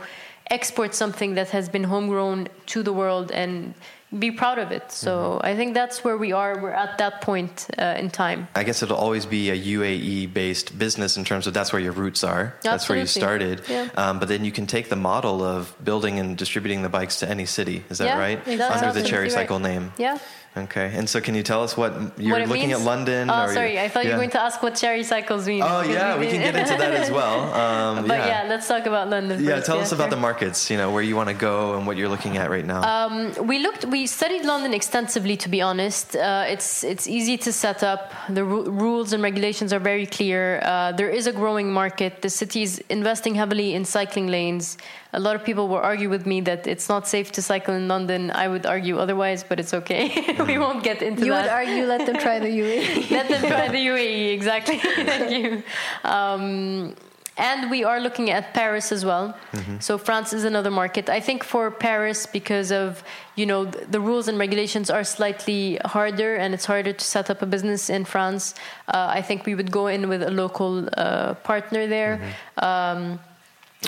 [SPEAKER 2] export something that has been homegrown to the world and be proud of it. So I think that's where we are. We're at that point uh, in time.
[SPEAKER 1] I guess it'll always be a UAE based business in terms of that's where your roots are. That's where you started.
[SPEAKER 2] Yeah.
[SPEAKER 1] Um, but then you can take the model of building and distributing the bikes to any city. Is that
[SPEAKER 2] Yeah,
[SPEAKER 1] right?
[SPEAKER 2] that's
[SPEAKER 1] Under the
[SPEAKER 2] absolutely
[SPEAKER 1] Cherry
[SPEAKER 2] right.
[SPEAKER 1] Cycle name.
[SPEAKER 2] Yeah.
[SPEAKER 1] Okay. And so can you tell us what you're
[SPEAKER 2] what
[SPEAKER 1] looking
[SPEAKER 2] means?
[SPEAKER 1] at London?
[SPEAKER 2] Oh, sorry. I thought you were going to ask what cherry cycles mean.
[SPEAKER 1] Oh yeah, we can get into that as well. Um,
[SPEAKER 2] But yeah. let's talk about London.
[SPEAKER 1] Yeah,
[SPEAKER 2] first.
[SPEAKER 1] tell us about the markets. You know where you want to go and what you're looking at right now.
[SPEAKER 2] Um, we looked, we studied London extensively. To be honest, uh, it's it's easy to set up. The ru- rules and regulations are very clear. Uh, there is a growing market. The city is investing heavily in cycling lanes. A lot of people will argue with me that it's not safe to cycle in London. I would argue otherwise, but it's okay. we won't get into
[SPEAKER 3] You
[SPEAKER 2] that.
[SPEAKER 3] You would argue, let them try the. UAE.
[SPEAKER 2] Let them try the UAE, exactly. Thank you. Um, and we are looking at Paris as well. So France is another market. I think for Paris, because of you know th- the rules and regulations are slightly harder, and it's harder to set up a business in France. Uh, I think we would go in with a local uh, partner there. Um,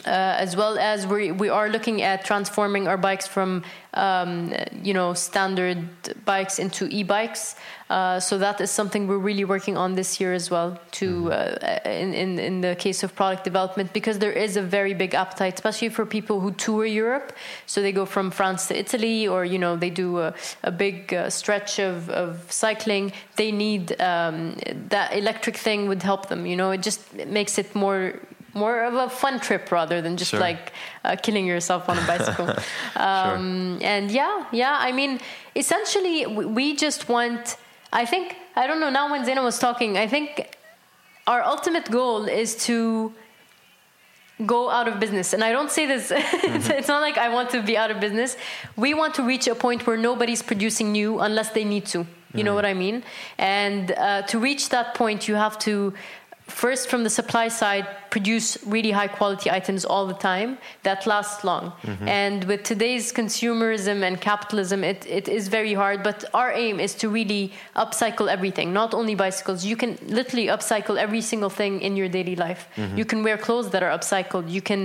[SPEAKER 2] uh, as well as we we are looking at transforming our bikes from um, you know standard bikes into e-bikes. Uh, so that is something we're really working on this year as well. To uh, in, in in the case of product development, because there is a very big appetite, especially for people who tour Europe. So they go from France to Italy, or you know they do a, a big uh, stretch of, of cycling. They need um, that electric thing would help them. You know, it just makes it more more of a fun trip rather than just
[SPEAKER 1] Sure.
[SPEAKER 2] like uh, killing yourself on a bicycle. um, And yeah, yeah. I mean, essentially, we just want. I think I don't know. Now when Zaina was talking, I think our ultimate goal is to go out of business. And I don't say this, it's, it's not like I want to be out of business. We want to reach a point where nobody's producing new unless they need to. You know what I mean? And uh, to reach that point, you have to first from the supply side produce really high quality items all the time that last long. And with today's consumerism and capitalism it, it is very hard but our aim is to really upcycle everything not only bicycles. You can literally upcycle every single thing in your daily life. You can wear clothes that are upcycled. You can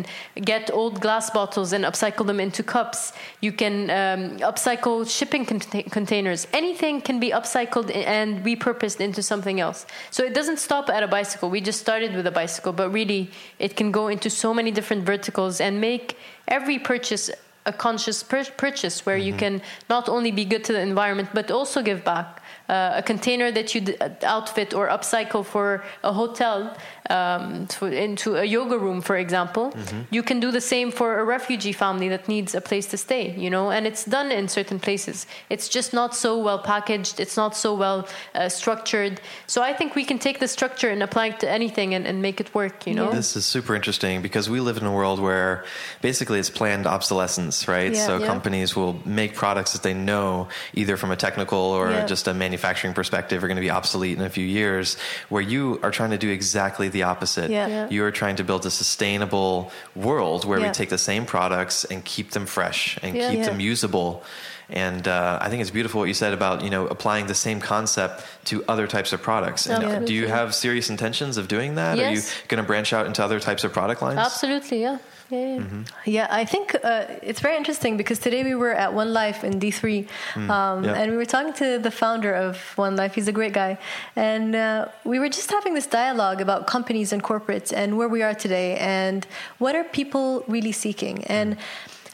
[SPEAKER 2] get old glass bottles and upcycle them into cups. You can um, upcycle shipping conta- containers. Anything can be upcycled and repurposed into something else. So it doesn't stop at a bicycle. We just started with a bicycle but really it can go into so many different verticals and make every purchase a conscious pur- purchase where you mm-hmm. can not only be good to the environment but also give back a container that you d- outfit or upcycle for a hotel um, to, into a yoga room, for example, you can do the same for a refugee family that needs a place to stay, you know, and it's done in certain places. It's just not so well packaged, it's not so well uh, structured. So I think we can take the structure and apply it to anything and, and make it work, you know?
[SPEAKER 1] This is super interesting because we live in a world where basically it's planned obsolescence, right?
[SPEAKER 3] Yeah.
[SPEAKER 1] so
[SPEAKER 2] Yeah.
[SPEAKER 1] companies will make products that they know either from a technical or
[SPEAKER 3] Yeah.
[SPEAKER 1] just a manufacturing perspective are going to be obsolete in a few years, where you are trying to do exactly the opposite.
[SPEAKER 3] Yeah. Yeah.
[SPEAKER 1] You are trying to build a sustainable world where we take the same products and keep them fresh and
[SPEAKER 2] Yeah.
[SPEAKER 1] keep
[SPEAKER 3] Yeah.
[SPEAKER 1] them usable. And uh, I think it's beautiful what you said about you know applying the same concept to other types of products. And
[SPEAKER 2] Yeah.
[SPEAKER 1] do you have serious intentions of doing that? Are you
[SPEAKER 2] Yes.
[SPEAKER 1] going to branch out into other types of product lines?
[SPEAKER 2] Absolutely, yeah. Yeah, yeah.
[SPEAKER 1] Mm-hmm.
[SPEAKER 3] Yeah, I think uh, it's very interesting because today we were at One Life in D3, um,
[SPEAKER 1] yeah.
[SPEAKER 3] and we were talking to the founder of One Life. He's a great guy, and uh, we were just having this dialogue about companies and corporates and where we are today and what are people really seeking and.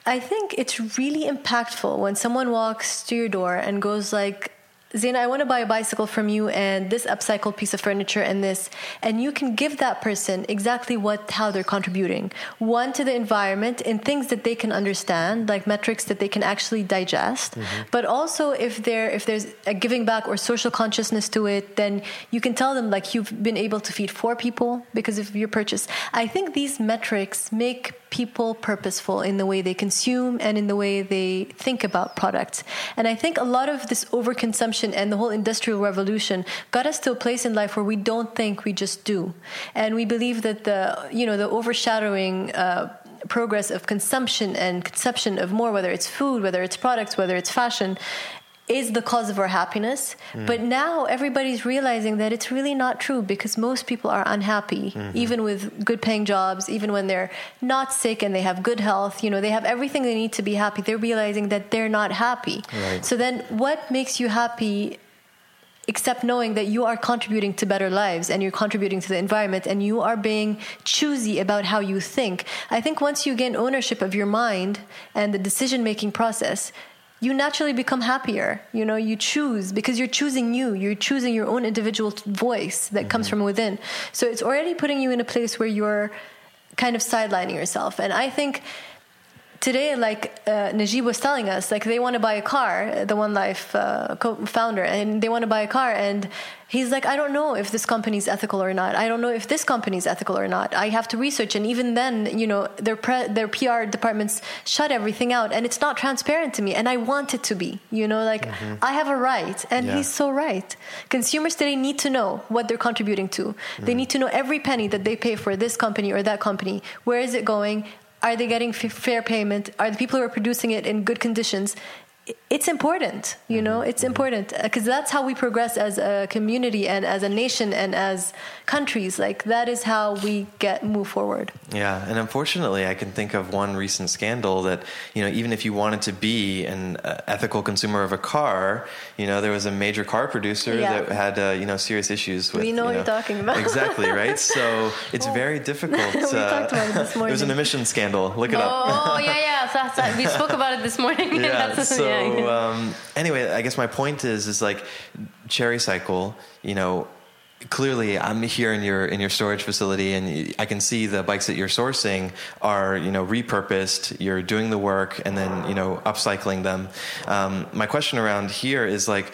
[SPEAKER 3] I think it's really impactful when someone walks to your door and goes like, Zaina, I want to buy a bicycle from you and this upcycled piece of furniture and this. And you can give that person exactly what, how they're contributing. One, to the environment in things that they can understand, like metrics that they can actually digest. Mm-hmm. But also if there, if there's a giving back or social consciousness to it, then you can tell them like you've been able to feed four people because of your purchase. I think these metrics make people purposeful in the way they consume and in the way they think about products. And I think a lot of this overconsumption and the whole industrial revolution got us to a place in life where we don't think we just do. And we believe that the, you know, the overshadowing uh, progress of consumption and conception of more, whether it's food, whether it's products, whether it's fashion, is the cause of our happiness. Mm. But now everybody's realizing that it's really not true because most people are unhappy, mm-hmm. even with good paying jobs, even when they're not sick and they have good health. You know, they have everything they need to be happy. They're realizing that they're not happy.
[SPEAKER 1] Right.
[SPEAKER 3] So then what makes you happy? Except knowing that you are contributing to better lives and you're contributing to the environment and you are being choosy about how you think. I think once you gain ownership of your mind and the decision making process, you naturally become happier. You know, you choose because you're choosing you. You're choosing your own individual voice that mm-hmm. comes from within. So it's already putting you in a place where you're kind of sidelining yourself. And I think today, like uh, Najib was telling us, like they want to buy a car, the One Life uh, co-founder, and they want to buy a car, and he's like, I don't know if this company is ethical or not. I don't know if this company is ethical or not. I have to research, and even then, you know, their pre- their PR departments shut everything out, and it's not transparent to me, and I want it to be. You know, like I have a right, and
[SPEAKER 1] Yeah.
[SPEAKER 3] he's so right. Consumers today need to know what they're contributing to. They need to know every penny that they pay for this company or that company. Where is it going? Are they getting f- fair payment? Are the people who are producing it in good conditions? It's important, you know, it's important because that's how we progress as a community and as a nation and as countries. Like that is how we get move forward.
[SPEAKER 1] Yeah, and unfortunately, I can think of one recent scandal that you know, even if you wanted to be an uh, ethical consumer of a car, you know, there was a major car producer
[SPEAKER 3] Yeah.
[SPEAKER 1] that had uh, you know serious issues with.
[SPEAKER 3] We know
[SPEAKER 1] you
[SPEAKER 3] what you're talking about.
[SPEAKER 1] exactly right. So it's very difficult.
[SPEAKER 3] We talked about it this
[SPEAKER 1] There was an emission scandal. Look it up.
[SPEAKER 2] Oh, yeah, yeah. We spoke about it this morning.
[SPEAKER 1] yeah. So
[SPEAKER 2] yeah, yeah.
[SPEAKER 1] Um, anyway, I guess my point is is like Charicycle. You know, clearly I'm here in your in your storage facility, and I can see the bikes that you're sourcing are you know repurposed. You're doing the work, and then you know upcycling them. Um, my question around here is like,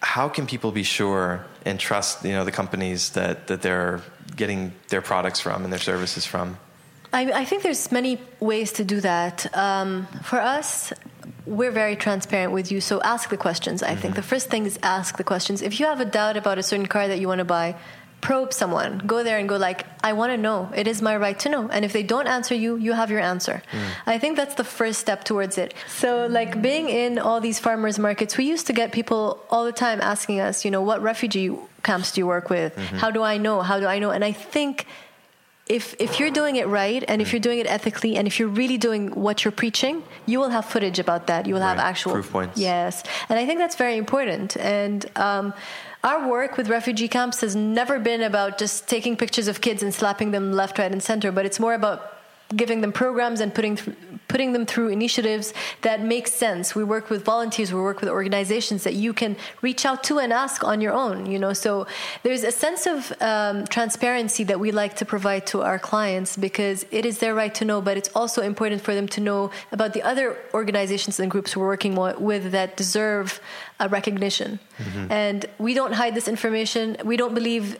[SPEAKER 1] how can people be sure and trust you know the companies that that they're getting their products from and their services from?
[SPEAKER 3] I, I think there's many ways to do that. Um, for us, we're very transparent with you, so ask the questions. I mm-hmm. think the first thing is ask the questions. If you have a doubt about a certain car that you want to buy, probe someone. Go there and go like, I want to know. It is my right to know. And if they don't answer you, you have your answer. Mm. I think that's the first step towards it. So like being in all these farmers markets, we used to get people all the time asking us, you know, what refugee camps do you work with? Mm-hmm. How do I know? How do I know? And I think if if you're doing it right and if you're doing it ethically and if you're really doing what you're preaching, you will have footage about that. You will right. have actual
[SPEAKER 1] proof points.
[SPEAKER 3] Yes, and I think that's very important. And um, our work with refugee camps has never been about just taking pictures of kids and slapping them left, right, and center, but it's more about giving them programs and putting th- putting them through initiatives that make sense. We work with volunteers, we work with organizations that you can reach out to and ask on your own. You know, so there's a sense of um, transparency that we like to provide to our clients because it is their right to know, but it's also important for them to know about the other organizations and groups we're working with that deserve a recognition. Mm-hmm. And we don't hide this information. We don't believe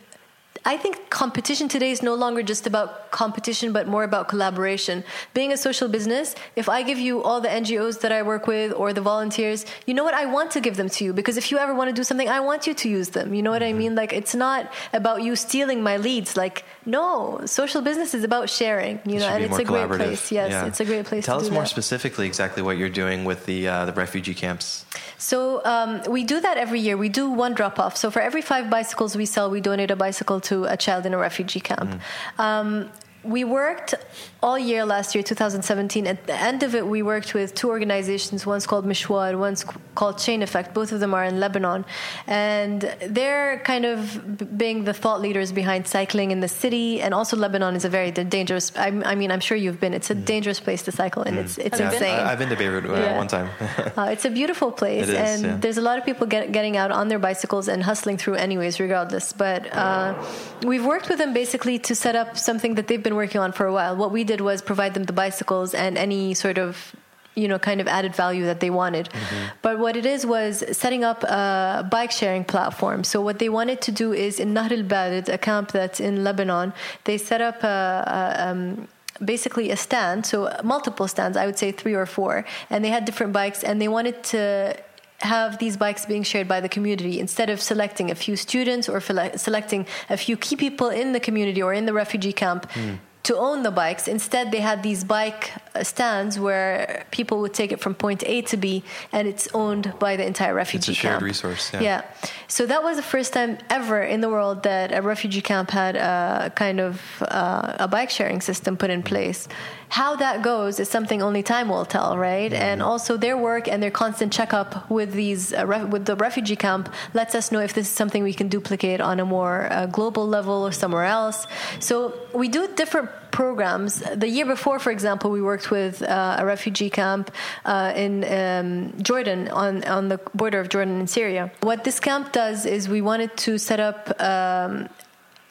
[SPEAKER 3] I think competition today is no longer just about competition, but more about collaboration. Being a social business, if I give you all the NGOs that I work with or the volunteers, you know what? I want to give them to you because if you ever want to do something, I want you to use them. You know what mm-hmm. I mean? Like, it's not about you stealing my leads. Like, no, social business is about sharing, you know, and it's a great place. Yes, yeah. it's a great place
[SPEAKER 1] Tell us more
[SPEAKER 3] that.
[SPEAKER 1] specifically exactly what you're doing with the, uh, the refugee camps.
[SPEAKER 3] So, um, we do that every year. We do one drop off. So, for every five bicycles we sell, we donate a bicycle to a child in a refugee camp. Mm. Um, we worked all year last year, 2017. At the end of it, we worked with two organizations. One's called Mishwar, and one's called Chain Effect. Both of them are in Lebanon. And they're kind of being the thought leaders behind cycling in the city. And also, Lebanon is a very dangerous, I, I mean, I'm sure you've been. It's a mm. dangerous place to cycle, and mm. it's, it's
[SPEAKER 1] yeah,
[SPEAKER 3] insane.
[SPEAKER 1] I've been to Beirut uh, yeah. one time.
[SPEAKER 3] uh, it's a beautiful place. and yeah. there's a lot of people get, getting out on their bicycles and hustling through, anyways, regardless. But uh, we've worked with them basically to set up something that they've been working on for a while. What we did was provide them the bicycles and any sort of you know kind of added value that they wanted. Mm-hmm. but what it is was setting up a bike sharing platform. So what they wanted to do is in Nahr al-Barid a camp that's in Lebanon they set up a, a um, basically a stand so multiple stands i would say three or four and they had different bikes and they wanted to have these bikes being shared by the community instead of selecting a few students or selecting a few key people in the community or in the refugee camp mm to own the bikes. Instead, they had these bike uh, stands where people would take it from point A to B, and it's owned by the entire refugee
[SPEAKER 1] camp. It's a
[SPEAKER 3] shared
[SPEAKER 1] camp. resource. Yeah.
[SPEAKER 3] yeah. So that was the first time ever in the world that a refugee camp had a kind of uh, a bike sharing system put in mm-hmm. place. How that goes is something only time will tell, right? Mm-hmm. And also their work and their constant checkup with these uh, ref- with the refugee camp lets us know if this is something we can duplicate on a more uh, global level or somewhere else. So we do different programs. The year before, for example, we worked with uh, a refugee camp uh, in um, Jordan on on the border of Jordan and Syria. What this camp does is we wanted to set up um,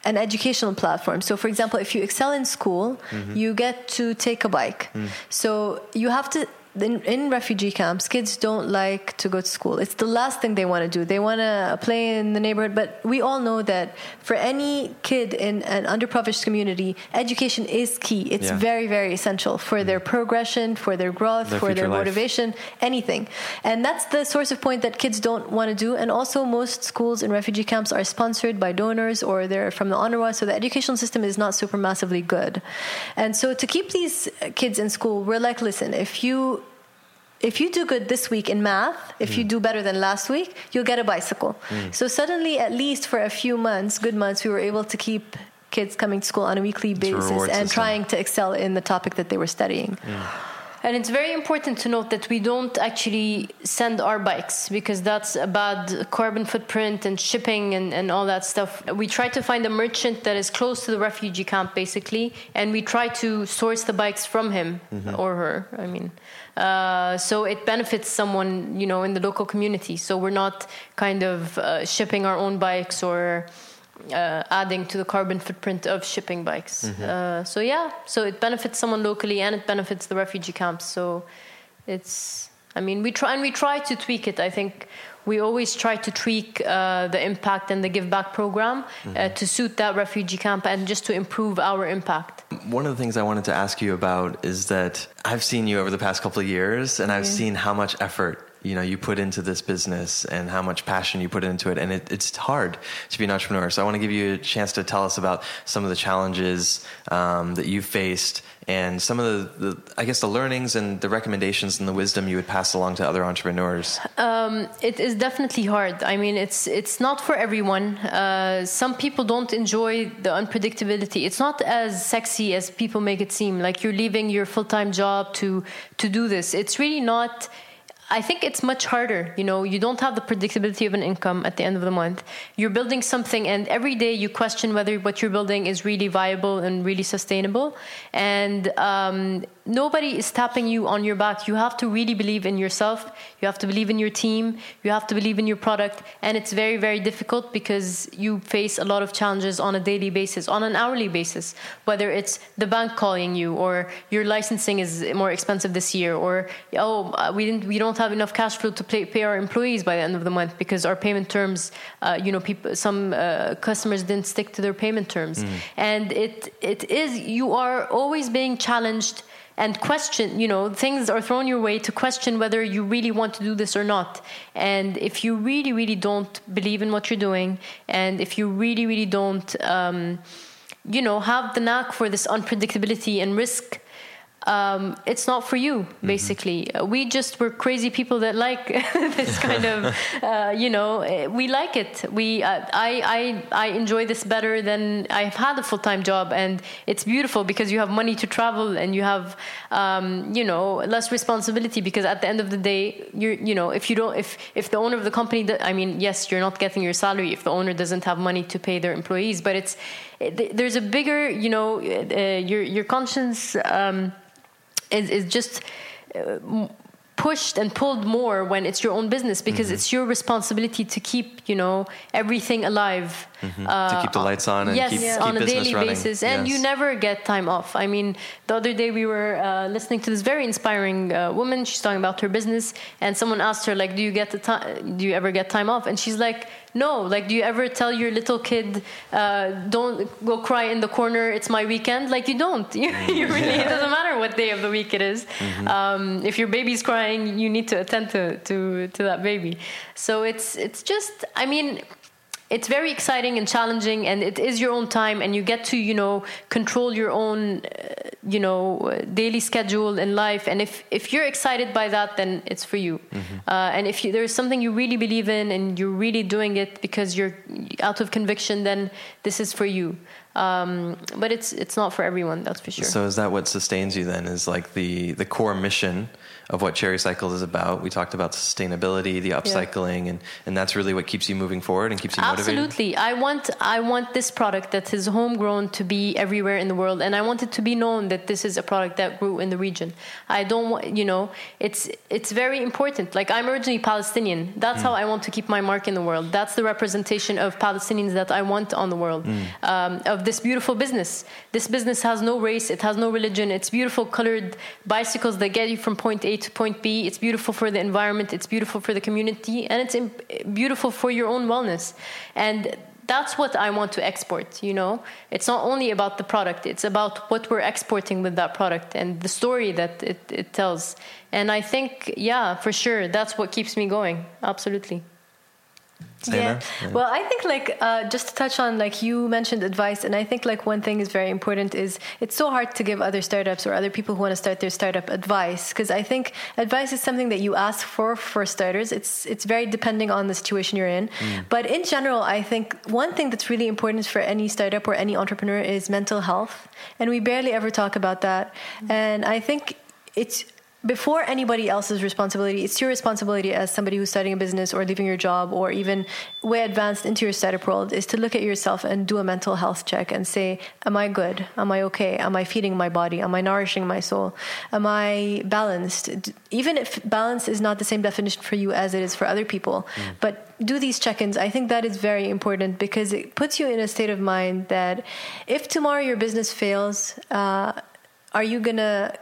[SPEAKER 3] an educational platform. So, for example, if you excel in school, mm-hmm. you get to take a bike. Mm. So, you have to in, in, refugee camps, kids don't like to go to school. It's the last thing they want to do. They want to play in the neighborhood. But we all know that for any kid in an underprivileged community, education is key. It's yeah. very, very essential for mm. their progression, for their growth, their for their motivation, anything. And that's the source of point that kids don't want to do. And also, most schools in refugee camps are sponsored by donors or they're from the UNRWA. So the educational system is not super massively good. And so to keep these kids in school, we're like, listen, if you if you do good this week in math, if mm. you do better than last week, you'll get a bicycle. Mm. So suddenly, at least for a few months, good months, we were able to keep kids coming to school on a weekly basis and system. trying to excel in the topic that they were studying. Mm.
[SPEAKER 2] And it's very important to note that we don't actually send our bikes because that's a bad carbon footprint and shipping and, and all that stuff. We try to find a merchant that is close to the refugee camp, basically, and we try to source the bikes from him mm-hmm. or her. I mean, uh, so it benefits someone, you know, in the local community. So we're not kind of uh, shipping our own bikes or uh, adding to the carbon footprint of shipping bikes. Mm-hmm. Uh, so yeah, so it benefits someone locally and it benefits the refugee camps. So it's, I mean, we try and we try to tweak it. I think we always try to tweak uh, the impact and the give back program uh, mm-hmm. to suit that refugee camp and just to improve our impact.
[SPEAKER 1] One of the things I wanted to ask you about is that I've seen you over the past couple of years and I've seen how much effort you know you put into this business and how much passion you put into it and it, it's hard to be an entrepreneur so i want to give you a chance to tell us about some of the challenges um, that you faced and some of the, the, i guess the learnings and the recommendations and the wisdom you would pass along to other entrepreneurs?
[SPEAKER 2] Um, it is definitely hard. I mean it's it's not for everyone. Uh, some people don't enjoy the unpredictability. It's not as sexy as people make it seem. Like you're leaving your full-time job to to do this. It's really not I think it's much harder. You know, you don't have the predictability of an income at the end of the month. You're building something, and every day you question whether what you're building is really viable and really sustainable. And um, nobody is tapping you on your back. You have to really believe in yourself. You have to believe in your team. You have to believe in your product. And it's very, very difficult because you face a lot of challenges on a daily basis, on an hourly basis, whether it's the bank calling you or your licensing is more expensive this year or, oh, uh, we, didn't, we don't have enough cash flow to pay, pay our employees by the end of the month because our payment terms, uh, you know, people, some uh, customers didn't stick to their payment terms. Mm. And it, it is, you are always being challenged and question you know things are thrown your way to question whether you really want to do this or not. And if you really really don't believe in what you're doing and if you really really don't um, you know have the knack for this unpredictability and risk um, it's not for you mm-hmm. basically mm-hmm. we just were crazy people that like this kind of uh, you know eh, we like it we uh, I, I I enjoy this better than I've had a full-time job and it's beautiful because you have money to travel and you have um, you know less responsibility because at the end of the day you're you know if you don't if if the owner of the company that, I mean yes you're not getting your salary if the owner doesn't have money to pay their employees but it's eh, there's a bigger you know uh, your your conscience um, is, is just uh, pushed and pulled more when it's your own business because mm-hmm. it's your responsibility to keep you know everything alive
[SPEAKER 1] mm-hmm. uh, to keep the lights on and
[SPEAKER 2] yes,
[SPEAKER 1] keep,
[SPEAKER 2] yeah.
[SPEAKER 1] keep
[SPEAKER 2] on a daily
[SPEAKER 1] running.
[SPEAKER 2] basis and yes. you never get time off i mean the other day we were uh, listening to this very inspiring uh, woman she's talking about her business and someone asked her like do you get the time do you ever get time off and she's like no like do you ever tell your little kid uh, don't go cry in the corner it's my weekend like you don't you, you really yeah. it doesn't matter what day of the week it is. Mm-hmm. Um, if your baby's crying you need to attend to, to to that baby so it's it's just i mean it's very exciting and challenging and it is your own time and you get to you know control your own uh, you know daily schedule in life. And if if you're excited by that then it's for you. Mm-hmm. uh, and if you, there's something you really believe in and you're really doing it because you're out of conviction then this is for you. Um, but it's it's not for everyone that's for sure.
[SPEAKER 1] So is that what sustains you then is like the the core mission of what Charicycle is about. We talked about sustainability, the upcycling, yeah. and, and that's really what keeps you moving forward and keeps you
[SPEAKER 2] motivated. Absolutely, I want I want this product that is homegrown to be everywhere in the world, and I want it to be known that this is a product that grew in the region. I don't want you know it's it's very important. Like I'm originally Palestinian. That's mm. how I want to keep my mark in the world. That's the representation of Palestinians that I want on the world mm. um, of this beautiful business. This business has no race, it has no religion. It's beautiful colored bicycles that get you from point A to point B. It's beautiful for the environment, it's beautiful for the community, and it's beautiful for your own wellness. And that's what I want to export, you know? It's not only about the product, it's about what we're exporting with that product and the story that it, it tells. And I think, yeah, for sure, that's what keeps me going. Absolutely.
[SPEAKER 3] Yeah. yeah. Well, I think like uh, just to touch on like you mentioned advice, and I think like one thing is very important is it's so hard to give other startups or other people who want to start their startup advice because I think advice is something that you ask for for starters. It's it's very depending on the situation you're in, mm. but in general, I think one thing that's really important for any startup or any entrepreneur is mental health, and we barely ever talk about that. Mm. And I think it's before anybody else's responsibility, it's your responsibility as somebody who's starting a business or leaving your job or even way advanced into your startup world is to look at yourself and do a mental health check and say, Am I good? Am I okay? Am I feeding my body? Am I nourishing my soul? Am I balanced? Even if balance is not the same definition for you as it is for other people, mm. but do these check ins. I think that is very important because it puts you in a state of mind that if tomorrow your business fails, uh, are you going to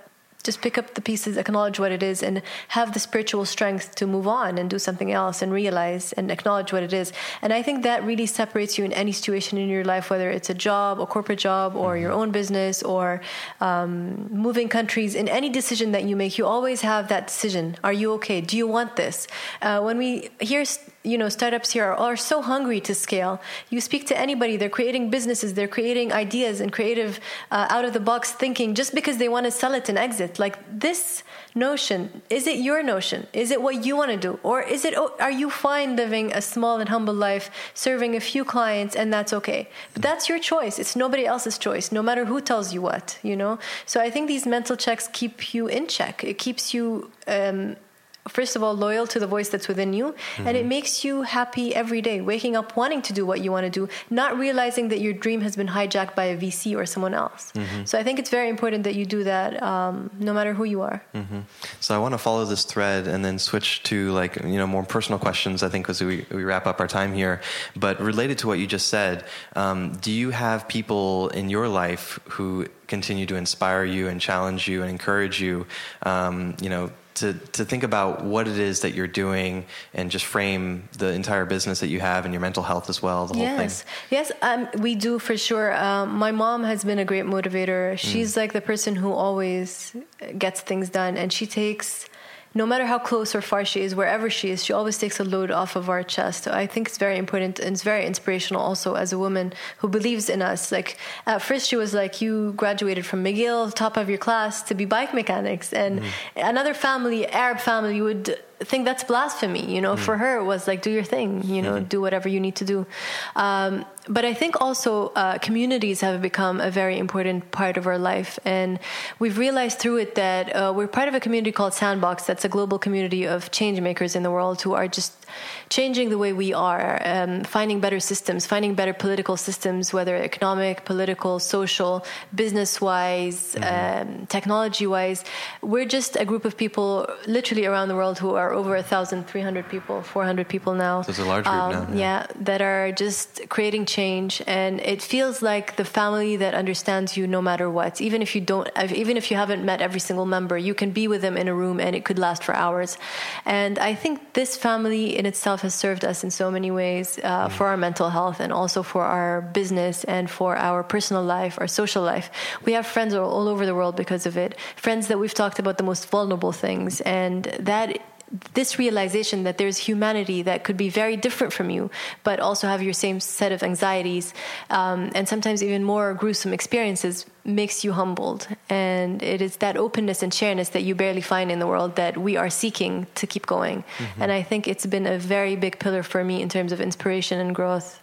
[SPEAKER 3] just pick up the pieces, acknowledge what it is, and have the spiritual strength to move on and do something else and realize and acknowledge what it is. And I think that really separates you in any situation in your life, whether it's a job, a corporate job, or your own business, or um, moving countries. In any decision that you make, you always have that decision: Are you okay? Do you want this? Uh, when we hear you know startups here are, are so hungry to scale you speak to anybody they're creating businesses they're creating ideas and creative uh, out of the box thinking just because they want to sell it and exit like this notion is it your notion? Is it what you want to do? Or is it oh, are you fine living a small and humble life serving a few clients and that's okay? But that's your choice. It's nobody else's choice no matter who tells you what you know? So i think these mental checks keep you in check. It keeps you um, first of all loyal to the voice that's within you mm-hmm. and it makes you happy every day waking up wanting to do what you want to do not realizing that your dream has been hijacked by a vc or someone else mm-hmm. so i think it's very important that you do that um, no matter who you are
[SPEAKER 1] mm-hmm. so i want to follow this thread and then switch to like you know more personal questions i think as we, we wrap up our time here but related to what you just said um, do you have people in your life who continue to inspire you and challenge you and encourage you um, you know to, to think about what it is that you're doing and just frame the entire business that you have and your mental health as well, the whole
[SPEAKER 3] yes.
[SPEAKER 1] thing.
[SPEAKER 3] Yes, um, we do for sure. Um, my mom has been a great motivator. She's mm. like the person who always gets things done, and she takes no matter how close or far she is, wherever she is, she always takes a load off of our chest. So I think it's very important and it's very inspirational also as a woman who believes in us. Like at first she was like, you graduated from McGill, top of your class to be bike mechanics. And mm. another family, Arab family would think that's blasphemy. You know, mm. for her it was like, do your thing, you know, mm-hmm. do whatever you need to do. Um, but I think also uh, communities have become a very important part of our life. And we've realized through it that uh, we're part of a community called Sandbox, that's a global community of change makers in the world who are just changing the way we are, um, finding better systems, finding better political systems, whether economic, political, social, business wise, mm-hmm. um, technology wise. We're just a group of people literally around the world who are over 1,300 people, 400 people now.
[SPEAKER 1] So it's a large group um,
[SPEAKER 3] now. Yeah. yeah, that are just creating change. And it feels like the family that understands you no matter what. Even if you don't, even if you haven't met every single member, you can be with them in a room and it could last for hours. And I think this family in itself has served us in so many ways uh, mm. for our mental health and also for our business and for our personal life, our social life. We have friends all over the world because of it, friends that we've talked about the most vulnerable things. And that this realization that there's humanity that could be very different from you, but also have your same set of anxieties um, and sometimes even more gruesome experiences makes you humbled. And it is that openness and shareness that you barely find in the world that we are seeking to keep going. Mm-hmm. And I think it's been a very big pillar for me in terms of inspiration and growth.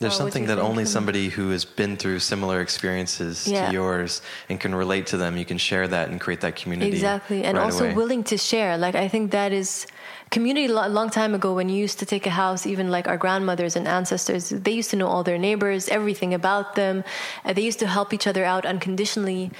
[SPEAKER 1] There's something that only somebody who has been through similar experiences yeah. to yours and can relate to them, you can share that and create that community.
[SPEAKER 3] Exactly. And
[SPEAKER 1] right
[SPEAKER 3] also
[SPEAKER 1] away.
[SPEAKER 3] willing to share. Like, I think that is community a long time ago when you used to take a house, even like our grandmothers and ancestors, they used to know all their neighbors, everything about them. Uh, they used to help each other out unconditionally.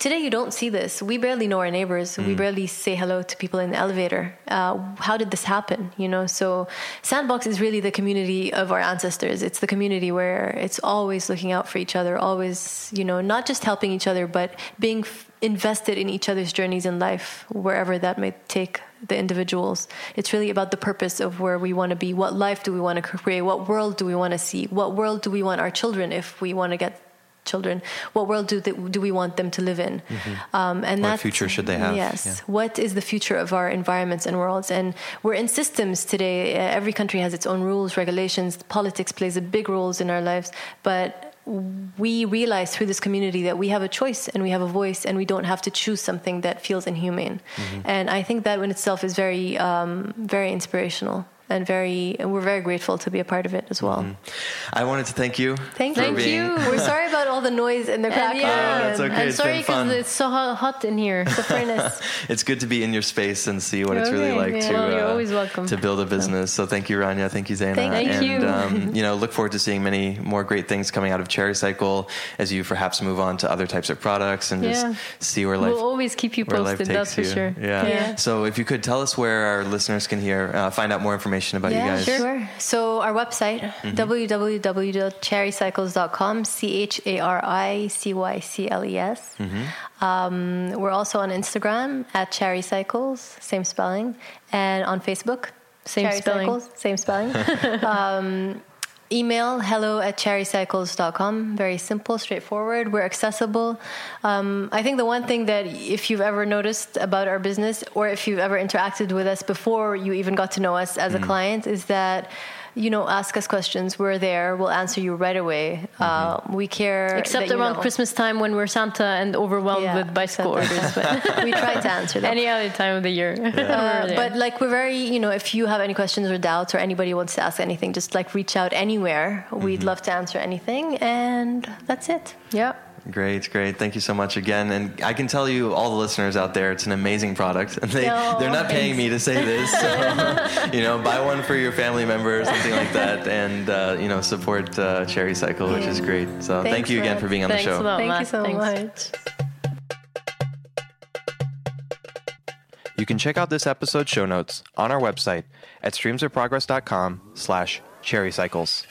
[SPEAKER 3] Today, you don't see this. We barely know our neighbors. Mm. We barely say hello to people in the elevator. Uh, how did this happen? You know, so Sandbox is really the community of our ancestors. It's the community where it's always looking out for each other, always, you know, not just helping each other, but being f- invested in each other's journeys in life, wherever that may take the individuals. It's really about the purpose of where we want to be. What life do we want to create? What world do we want to see? What world do we want our children if we want to get children what world do they, do we want them to live in?
[SPEAKER 1] Mm-hmm. um, and what future should they have?
[SPEAKER 3] Yes. Yeah. what is the future of our environments and worlds? And we're in systems today. Every country has its own rules regulations. Politics plays a big role in our lives. But we realize through this community that we have a choice and we have a voice and we don't have to choose something that feels inhumane. Mm-hmm. and i think that in itself is very um, very inspirational and very and we're very grateful to be a part of it as well.
[SPEAKER 1] Mm-hmm. I wanted to thank you.
[SPEAKER 3] Thank
[SPEAKER 1] for
[SPEAKER 3] you. We're sorry about all the noise and the
[SPEAKER 2] And
[SPEAKER 3] crackling.
[SPEAKER 2] yeah,
[SPEAKER 1] it's okay.
[SPEAKER 2] I'm
[SPEAKER 1] It's
[SPEAKER 2] sorry
[SPEAKER 1] fun.
[SPEAKER 2] because it's so hot, hot in here.
[SPEAKER 3] The furnace.
[SPEAKER 1] it's good to be in your space and see what it's really like
[SPEAKER 2] yeah.
[SPEAKER 1] to
[SPEAKER 2] Well, you're
[SPEAKER 1] uh,
[SPEAKER 2] always welcome.
[SPEAKER 1] to build a business. So thank you, Rania. Thank you, Zaina.
[SPEAKER 3] Thank
[SPEAKER 1] and,
[SPEAKER 2] you.
[SPEAKER 1] Um, you know, look forward to seeing many more great things coming out of Charicycle as you perhaps move on to other types of products and
[SPEAKER 2] Yeah.
[SPEAKER 1] just see where life
[SPEAKER 2] We'll always keep you posted.
[SPEAKER 1] takes
[SPEAKER 2] That's for sure.
[SPEAKER 1] Yeah.
[SPEAKER 3] Yeah.
[SPEAKER 1] So if you could tell us where our listeners can hear, uh, find out more information about you
[SPEAKER 3] yeah,
[SPEAKER 1] guys.
[SPEAKER 3] sure. So our website
[SPEAKER 1] Mm-hmm.
[SPEAKER 3] www.charicycles.com, c h a r i c y c l e s.
[SPEAKER 1] Mm-hmm.
[SPEAKER 3] Um, we're also on Instagram at Charicycles, same spelling, and on Facebook,
[SPEAKER 2] Same
[SPEAKER 3] Cherry
[SPEAKER 2] spelling.
[SPEAKER 3] Cycles, same spelling. um, email hello at charicycles.com very simple straightforward. We're accessible. Um, i think the one thing that if you've ever noticed about our business or if you've ever interacted with us before you even got to know us as a client is that you know ask us questions we're there we'll answer you right away uh, we care
[SPEAKER 2] Except
[SPEAKER 3] that you
[SPEAKER 2] around
[SPEAKER 3] know.
[SPEAKER 2] Christmas time when we're Santa and overwhelmed
[SPEAKER 3] Yeah,
[SPEAKER 2] with bicycle
[SPEAKER 3] except
[SPEAKER 2] orders. But
[SPEAKER 3] we try to answer them
[SPEAKER 2] any other time of the year.
[SPEAKER 3] Uh, but like we're very, you know, if you have any questions or doubts or anybody wants to ask anything, just like reach out anywhere. We'd love to answer anything, and that's it.
[SPEAKER 2] yeah.
[SPEAKER 1] Great, great. Thank you so much again. And I can tell you, all the listeners out there, it's an amazing product. And they,
[SPEAKER 3] No,
[SPEAKER 1] they're not paying me to say this. So, you know, buy one for your family member or something like that. And, uh, you know, support uh, Charicycle, which is great. So thank you again for being on the show.
[SPEAKER 2] a lot,
[SPEAKER 3] Thank you so
[SPEAKER 2] Thanks.
[SPEAKER 3] much.
[SPEAKER 1] You can check out this episode's show notes on our website at streamsofprogress.com slash charicycles.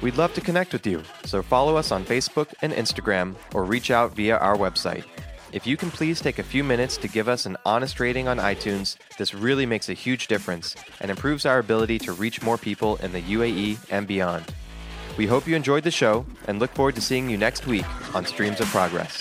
[SPEAKER 1] We'd love to connect with you, so follow us on Facebook and Instagram or reach out via our website. If you can please take a few minutes to give us an honest rating on iTunes, this really makes a huge difference and improves our ability to reach more people in the UAE and beyond. We hope you enjoyed the show and look forward to seeing you next week on Streams of Progress.